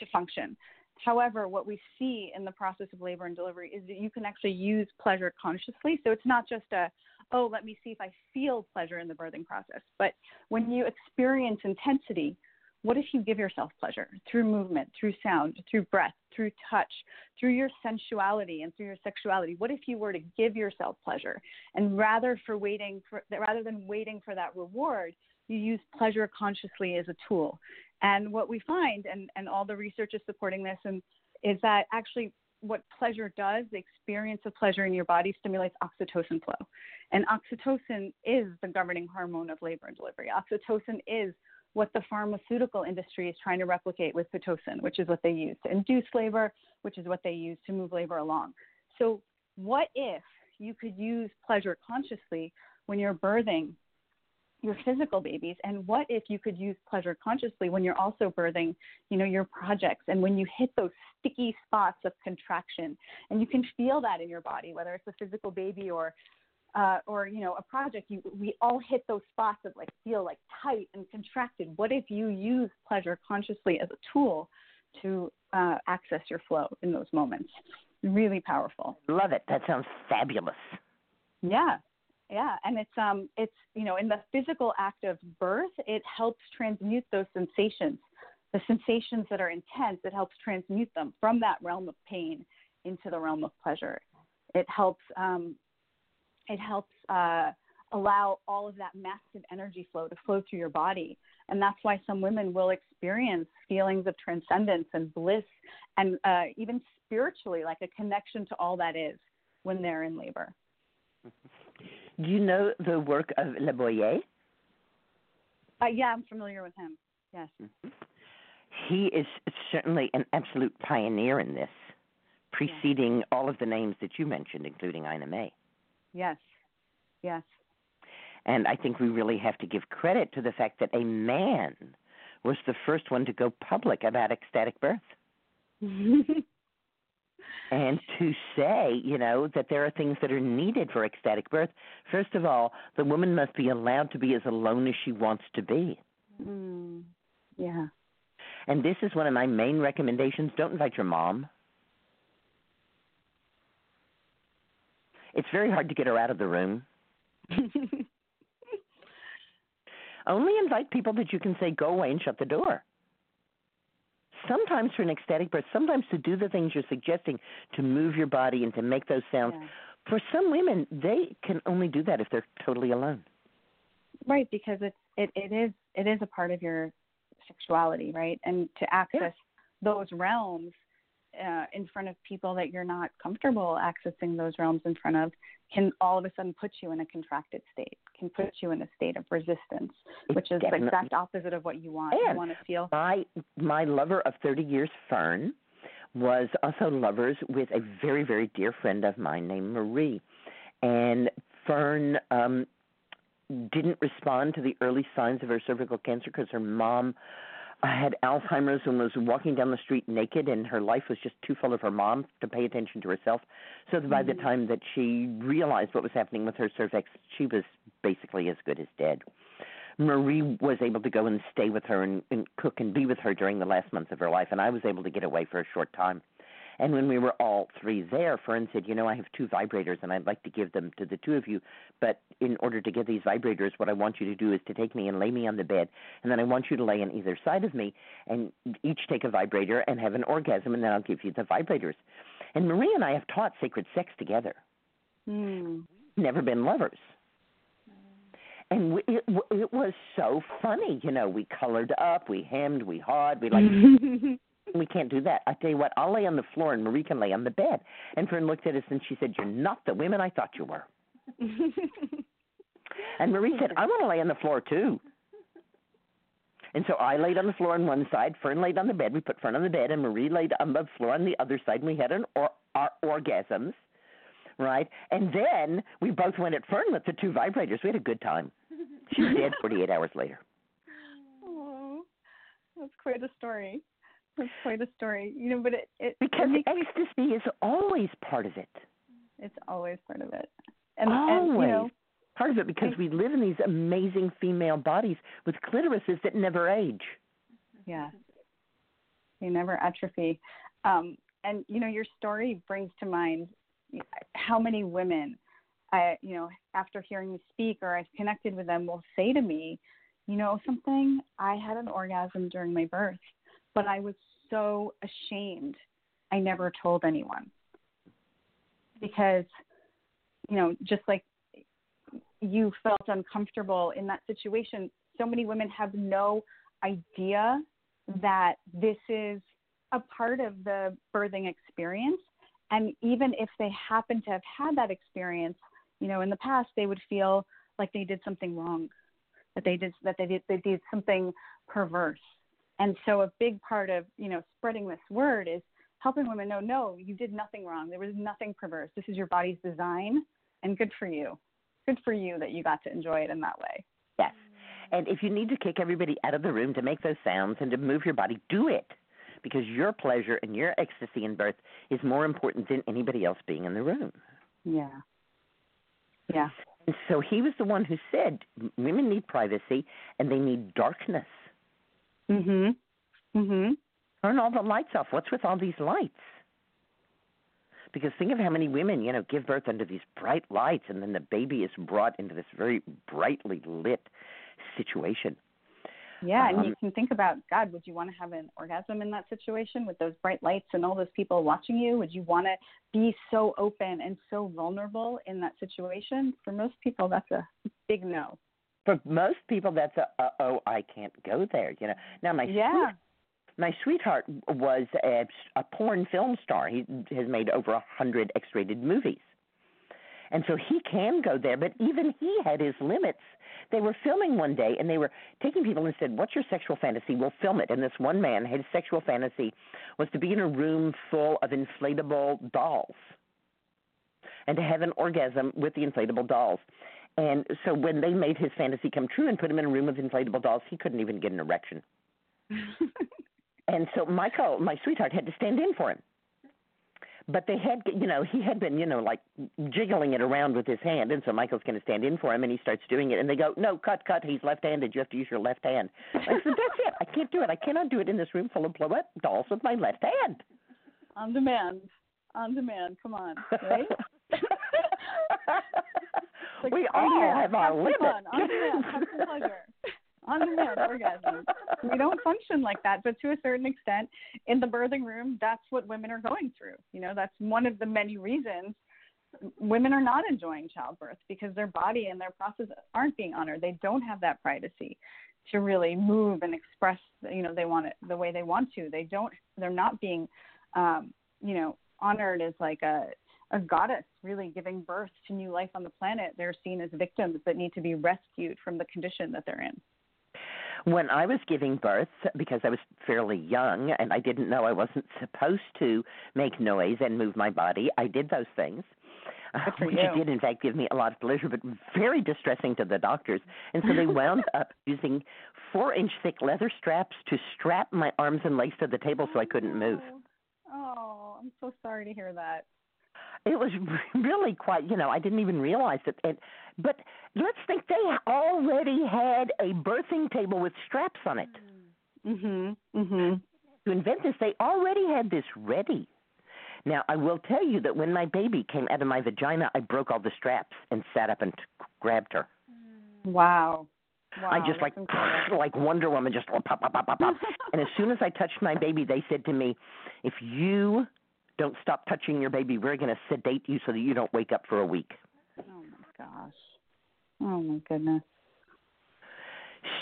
to function. However, what we see in the process of labor and delivery is that you can actually use pleasure consciously. So it's not just a, oh, let me see if I feel pleasure in the birthing process. But when you experience intensity, what if you give yourself pleasure through movement, through sound, through breath, through touch, through your sensuality and through your sexuality? What if you were to give yourself pleasure and rather for waiting for rather than waiting for that reward, you use pleasure consciously as a tool. And what we find, and, and all the research is supporting this, and is that actually what pleasure does, the experience of pleasure in your body stimulates oxytocin flow. And oxytocin is the governing hormone of labor and delivery. Oxytocin is what the pharmaceutical industry is trying to replicate with Pitocin, which is what they use to induce labor, which is what they use to move labor along. So, what if you could use pleasure consciously when you're birthing your physical babies and what if you could use pleasure consciously when you're also birthing you know your projects and when you hit those sticky spots of contraction and you can feel that in your body whether it's a physical baby or uh, or you know a project you we all hit those spots that like feel like tight and contracted. What if you use pleasure consciously as a tool to uh, access your flow in those moments? Really powerful. Love it. That sounds fabulous. yeah. Yeah. And it's um it's you know in the physical act of birth it helps transmute those sensations. The sensations that are intense it helps transmute them from that realm of pain into the realm of pleasure. It helps um it helps uh allow all of that massive energy flow to flow through your body and that's why some women will experience feelings of transcendence and bliss and uh, even spiritually like a connection to all that is when they're in labor (laughs) Do you know the work of Leboyer? Uh, yeah, I'm familiar with him. Yes. He is certainly an absolute pioneer in this, preceding all of the names that you mentioned, including Ina May. Yes. Yes. And I think we really have to give credit to the fact that a man was the first one to go public about ecstatic birth. (laughs) and to say, you know, that there are things that are needed for ecstatic birth. First of all, the woman must be allowed to be as alone as she wants to be. Mm. Yeah. And this is one of my main recommendations. Don't invite your mom. It's very hard to get her out of the room. (laughs) Only invite people that you can say, go away and shut the door. Sometimes for an ecstatic birth, sometimes to do the things you're suggesting, to move your body and to make those sounds. Yeah. For some women, they can only do that if they're totally alone. Right, because it's it, it is it is a part of your sexuality, right? And to access those realms uh, in front of people that you're not comfortable accessing those realms in front of can all of a sudden put you in a contracted state, can put you in a state of resistance, which is the exact opposite of what you want. you want to feel my my lover of 30 years, Fern, was also lovers with a very very dear friend of mine named Marie, and Fern um, didn't respond to the early signs of her cervical cancer because her mom had Alzheimer's and was walking down the street naked, and her life was just too full of her mom to pay attention to herself. So that by the mm-hmm. time that she realized what was happening with her cervix, she was basically as good as dead. Marie was able to go and stay with her and, and cook and be with her during the last months of her life, and I was able to get away for a short time. And when we were all three there, Fern said, You know, I have two vibrators and I'd like to give them to the two of you. But in order to get these vibrators, what I want you to do is to take me and lay me on the bed. And then I want you to lay on either side of me and each take a vibrator and have an orgasm. And then I'll give you the vibrators. And Marie and I have taught sacred sex together, mm. never been lovers. And we, it, it was so funny. You know, we colored up, we hemmed, we hawed, we like. (laughs) we can't do that. I tell you what, I'll lay on the floor and Marie can lay on the bed. And Fern looked at us and she said, "You're not the women I thought you were." (laughs) And Marie said, "I want to lay on the floor too." And so I laid on the floor on one side, Fern laid on the bed. We put Fern on the bed, and Marie laid on the floor on the other side. And we had an or, our orgasms, right? And then we both went at Fern with the two vibrators. We had a good time. She was dead 48 hours later. (laughs) Oh, that's quite a story. That's quite a story. You know, but it it Because it makes me, ecstasy is always part of it. it's always part of it. And always and you know, part of it because we live in these amazing female bodies with clitorises that never age. yeah, they never atrophy. Um, and you know, your story brings to mind how many women, I you know, after hearing you speak or I've connected with them, will say to me, you know, something. I had an orgasm during my birth, but I was so ashamed. I never told anyone because, you know, just like you felt uncomfortable in that situation. So many women have no idea that this is a part of the birthing experience. And even if they happen to have had that experience, you know, in the past, they would feel like they did something wrong, that they did that they did they did something perverse. And so a big part of you know spreading this word is helping women know, no, you did nothing wrong. There was nothing perverse. This is your body's design, and good for you good for you that you got to enjoy it in that way. Yes. And if you need to kick everybody out of the room to make those sounds and to move your body, do it. Because your pleasure and your ecstasy in birth is more important than anybody else being in the room. Yeah. Yeah. And so he was the one who said women need privacy and they need darkness. Mhm. Mhm. Turn all the lights off. What's with all these lights? Because think of how many women, you know, give birth under these bright lights and then the baby is brought into this very brightly lit situation. Yeah, and you Um, can think about God, would you want to have an orgasm in that situation with those bright lights and all those people watching you? Would you want to be so open and so vulnerable in that situation? For most people, that's a big no. For most people, that's a uh, oh, I can't go there. You know. Now my Yeah. sweet- my sweetheart was a, a porn film star. He has made over a hundred X-rated movies, And so he can go there, but even he had his limits. They were filming one day and they were taking people and said, What's your sexual fantasy? We'll film it. And this one man, his sexual fantasy was to be in a room full of inflatable dolls and to have an orgasm with the inflatable dolls. And so when they made his fantasy come true and put him in a room with inflatable dolls, he couldn't even get an erection. (laughs) and so Michael, my sweetheart, had to stand in for him. But they had, you know, he had been, you know, like jiggling it around with his hand, and so Michael's going to stand in for him, and he starts doing it, and they go, "No, cut, cut. He's left-handed. You have to use your left hand." I said, "That's it. I can't do it. I cannot do it in this room full of blow-up dolls with my left hand." On demand. On demand. Come on, (laughs) right? (laughs) Like, we all have our limits. on demand, have pleasure. On demand orgasms. We don't function like that, but to a certain extent, in the birthing room, that's what women are going through. You know, that's one of the many reasons women are not enjoying childbirth because their body and their process aren't being honored. They don't have that privacy to really move and express, you know, they want it the way they want to. They don't. They're not being, um, you know, honored as like a a goddess really giving birth to new life on the planet. They're seen as victims that need to be rescued from the condition that they're in. when I was giving birth, because I was fairly young and I didn't know I wasn't supposed to make noise and move my body, I did those things. Uh, for which you. did in fact give me a lot of pleasure, but very distressing to the doctors. And so they wound (laughs) up using four inch thick leather straps to strap my arms and legs to the table so I couldn't move. Oh, I'm so sorry to hear that. It was (laughs) really quite, you know, I didn't even realize it. And, but let's think they already had a birthing table with straps on it. Mhm. Mhm. To invent this, they already had this ready. Now, I will tell you that when my baby came out of my vagina, I broke all the straps and sat up and t- grabbed her. Wow. Wow. I just like incredible. (laughs) like Wonder Woman, just pop, pop, pop, pop, pop. (laughs) and as soon as I touched my baby, they said to me, "If you don't stop touching your baby, we're going to sedate you so that you don't wake up for a week." Oh my gosh. Oh my goodness.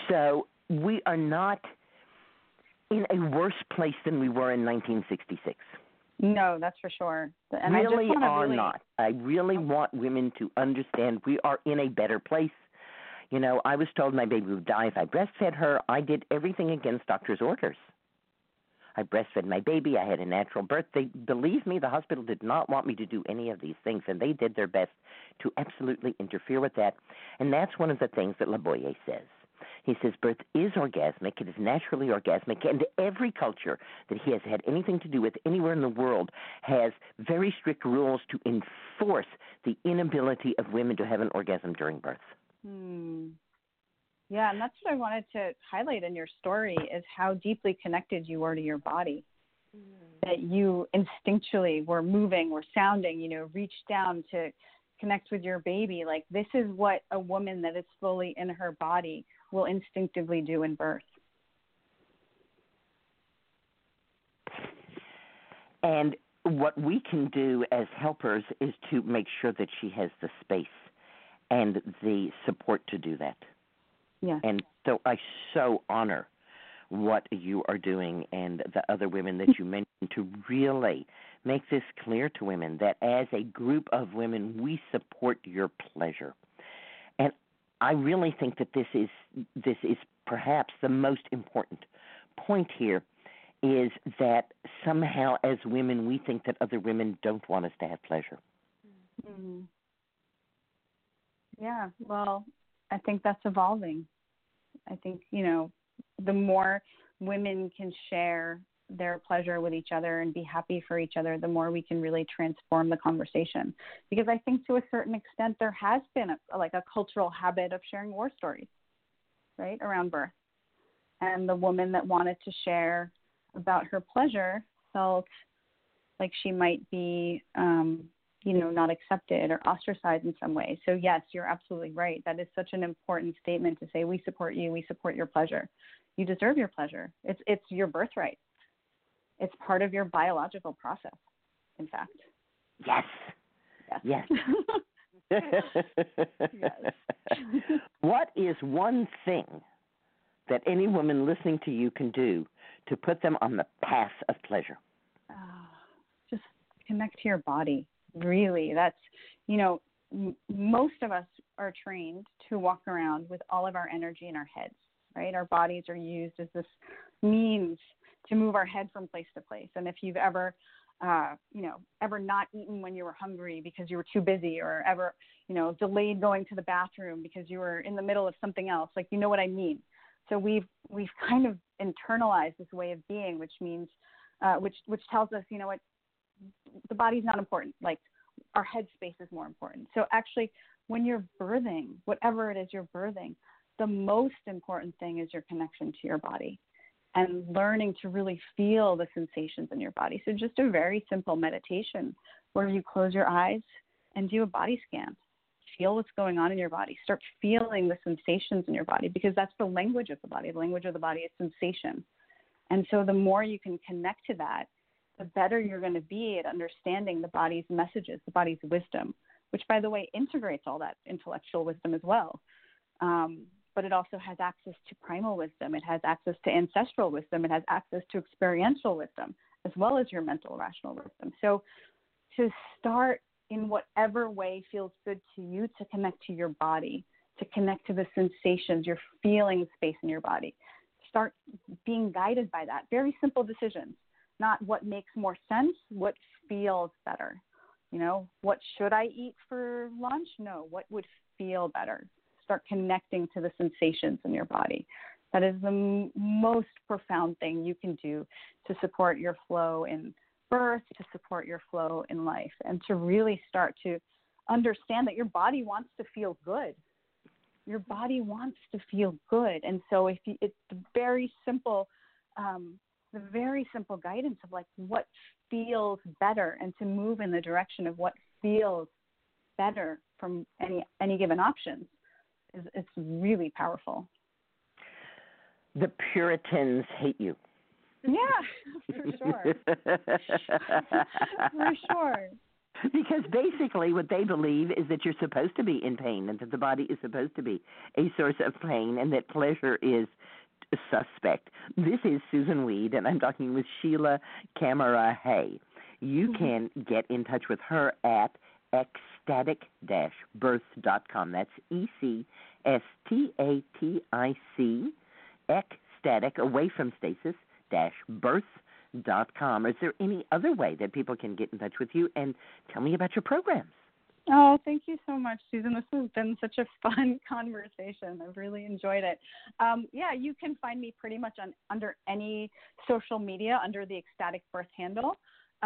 So we are not in a worse place than we were in 1966. No, that's for sure. And I really wanna are really, not. I really oh. want women to understand we are in a better place. You know, I was told my baby would die if I breastfed her. I did everything against doctor's orders. I breastfed my baby. I had a natural birth. They believe me, the hospital did not want me to do any of these things, and they did their best to absolutely interfere with that. And that's one of the things that Leboyer says. He says birth is orgasmic, it is naturally orgasmic, and every culture that he has had anything to do with anywhere in the world has very strict rules to enforce the inability of women to have an orgasm during birth. Hmm. Yeah, and that's what I wanted to highlight in your story is how deeply connected you were to your body. Mm-hmm. That you instinctually were moving, were sounding, you know, reached down to connect with your baby. Like this is what a woman that is fully in her body will instinctively do in birth. And what we can do as helpers is to make sure that she has the space and the support to do that. Yeah. And so I so honor what you are doing and the other women that you mentioned to really make this clear to women that as a group of women, we support your pleasure. And I really think that this is this is perhaps the most important point here is that somehow as women we think that other women don't want us to have pleasure. hmm Yeah, well, I think that's evolving. I think, you know, the more women can share their pleasure with each other and be happy for each other, the more we can really transform the conversation. Because I think to a certain extent there has been a, like a cultural habit of sharing war stories, right, around birth. And the woman that wanted to share about her pleasure felt like she might be um, you know not accepted or ostracized in some way. So yes you're absolutely right. That is such an important statement to say we support you. We support your pleasure. You deserve your pleasure. It's it's your birthright. It's part of your biological process in fact. Yes. yes. Yes. (laughs) (laughs) what is one thing that any woman listening to you can do to put them on the path of pleasure? Ah, just connect to your body really that's you know m- most of us are trained to walk around with all of our energy in our heads, right? Our bodies are used as this means to move our head from place to place. And if you've ever, uh, you know, ever not eaten when you were hungry because you were too busy, or ever, you know, delayed going to the bathroom because you were in the middle of something else, like you know what I mean. So we've we've kind of internalized this way of being, which means, uh, which which tells us, you know what, the body's not important. Like our head space is more important. So actually, when you're birthing, whatever it is you're birthing, the most important thing is your connection to your body and learning to really feel the sensations in your body. So just a very simple meditation where you close your eyes and do a body scan. Feel what's going on in your body. Start feeling the sensations in your body because that's the language of the body. The language of the body is sensation. And so the more you can connect to that, the better you're going to be at understanding the body's messages, the body's wisdom, which, by the way, integrates all that intellectual wisdom as well. Um, but it also has access to primal wisdom, it has access to ancestral wisdom, it has access to experiential wisdom, as well as your mental, rational wisdom. So, to start in whatever way feels good to you to connect to your body, to connect to the sensations, your feeling space in your body. Start being guided by that. Very simple decisions not what makes more sense, what feels better. You know, what should I eat for lunch? No, what would feel better? Start connecting to the sensations in your body. That is the m- most profound thing you can do to support your flow in birth, to support your flow in life, and to really start to understand that your body wants to feel good. Your body wants to feel good. And so, if you, it's very simple um, the very simple guidance of like what feels better and to move in the direction of what feels better from any any given options is it's really powerful. The Puritans hate you. Yeah, for sure. (laughs) for sure. Because basically, what they believe is that you're supposed to be in pain and that the body is supposed to be a source of pain and that pleasure is suspect. This is Susun Weed, and I'm talking with Sheila Kamara Hay. You mm-hmm. can get in touch with her at ecstatic-birth.com. That's E C S T A T I C, ecstatic, away from stasis, dash birth.com. Is there any other way that people can get in touch with you? And tell me about your programs. Oh, thank you so much, Susun. This has been such a (laughs) fun conversation. I've really enjoyed it. Um, yeah, you can find me pretty much on under any social media under the Ecstatic Birth handle.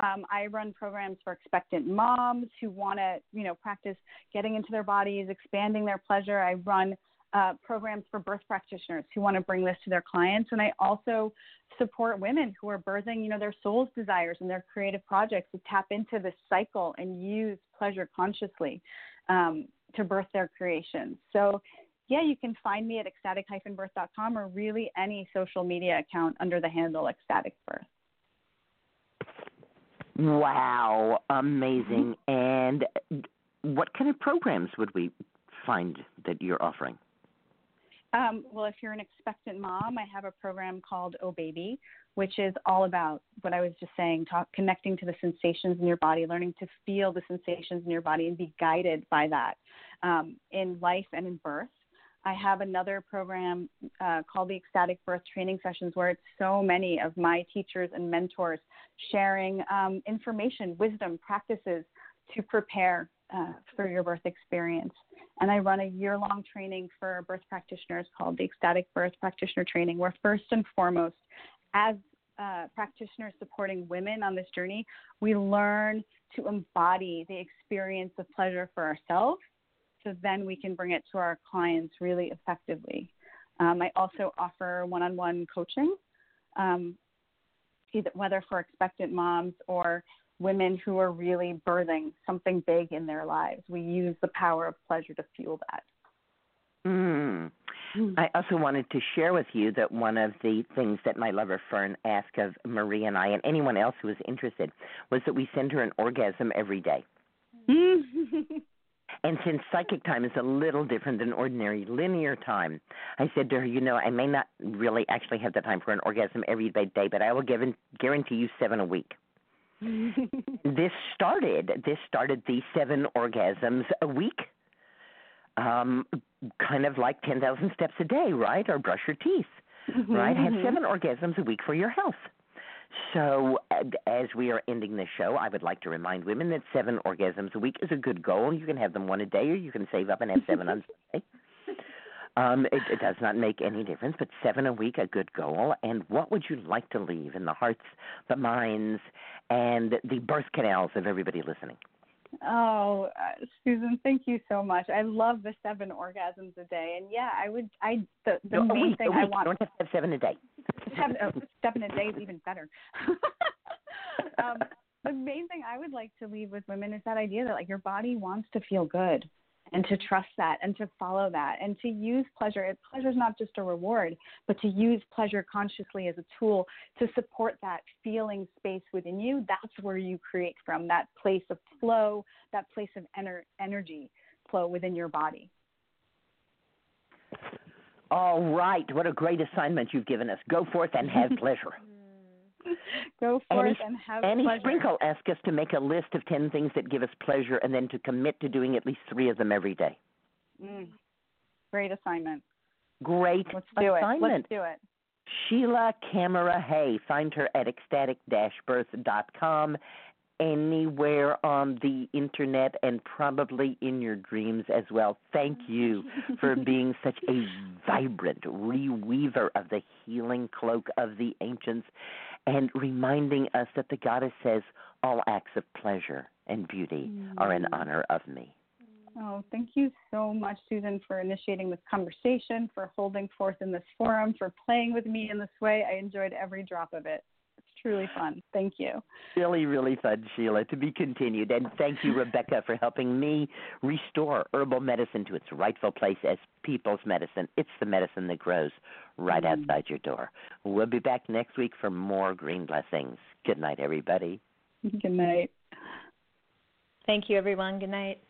Um, I run programs for expectant moms who want to, you know, practice getting into their bodies, expanding their pleasure. I run uh, programs for birth practitioners who want to bring this to their clients, and I also support women who are birthing, you know, their soul's desires and their creative projects to tap into this cycle and use pleasure consciously um, to birth their creations. So, yeah, you can find me at ecstatic-birth.com or really any social media account under the handle ecstatic birth. Wow, amazing. And what kind of programs would we find that you're offering? Um, well, if you're an expectant mom, I have a program called Oh Baby, which is all about what I was just saying, talk, connecting to the sensations in your body, learning to feel the sensations in your body and be guided by that um, in life and in birth. I have another program uh, called the Ecstatic Birth Training Sessions, where it's so many of my teachers and mentors sharing um, information, wisdom, practices to prepare uh, your birth experience. And I run a year long training for birth practitioners called the Ecstatic Birth Practitioner Training, where first and foremost, as uh, practitioners supporting women on this journey, we learn to embody the experience of pleasure for ourselves so then we can bring it to our clients really effectively. Um, I also offer one on one coaching, um, either, whether for expectant moms or women who are really birthing something big in their lives. We use the power of pleasure to fuel that. Mm. I also wanted to share with you that one of the things that my lover Fern asked of Marie and I, and anyone else who was interested, was that we send her an orgasm every day. (laughs) and since psychic time is a little different than ordinary linear time, I said to her, you know, I may not really actually have the time for an orgasm every day, but I will give, and guarantee you seven a week. This started this started the seven orgasms a week um kind of like 10,000 steps a day right? Or brush your teeth right? Have seven orgasms a week for your health. So as we are ending this show i would like to remind women that seven orgasms a week is a good goal. You can have them one a day or you can save up and have seven on (laughs) Sunday. Um, it, it does not make any difference, but seven a week, a good goal. And what would you like to leave in the hearts, the minds, and the birth canals of everybody listening? Oh, uh, Susun, thank you so much. I love the seven orgasms a day, and yeah, I would. I the the No, main week, thing. I want don't have to have seven a day. (laughs) have uh, seven a day is even better. (laughs) um, the main thing I would like to leave with women is that idea that like your body wants to feel good and to trust that and to follow that and to use pleasure. It, pleasure is not just a reward, but to use pleasure consciously as a tool to support that feeling space within you. That's where you create from that place of flow, that place of ener- energy flow within your body. All right. What a great assignment you've given us. Go forth and have (laughs) pleasure. (laughs) Go forth Annie, and have Annie pleasure. Sprinkle asked us to make a list of 10 things that give us pleasure and then to commit to doing at least three of them every day. Mm. Great assignment. Great Let's do it. Let's do it. Sheila Kamara Hay. Find her at ecstatic-birth.com, anywhere on the internet, and probably in your dreams as well. Thank you (laughs) for being such a vibrant reweaver of the healing cloak of the ancients and reminding us that the goddess says all acts of pleasure and beauty are in mm. honor of me. Oh, thank you so much, Susun, for initiating this conversation, for holding forth in this forum, for playing with me in this way. I enjoyed every drop of it. It's truly fun. Thank you. Really, really fun, Sheila, to be continued. And thank you, Rebecca, for helping me restore herbal medicine to its rightful place as people's medicine. It's the medicine that grows right mm-hmm. outside your door. We'll be back next week for more green blessings. Good night, everybody. Good night. Thank you, everyone. Good night.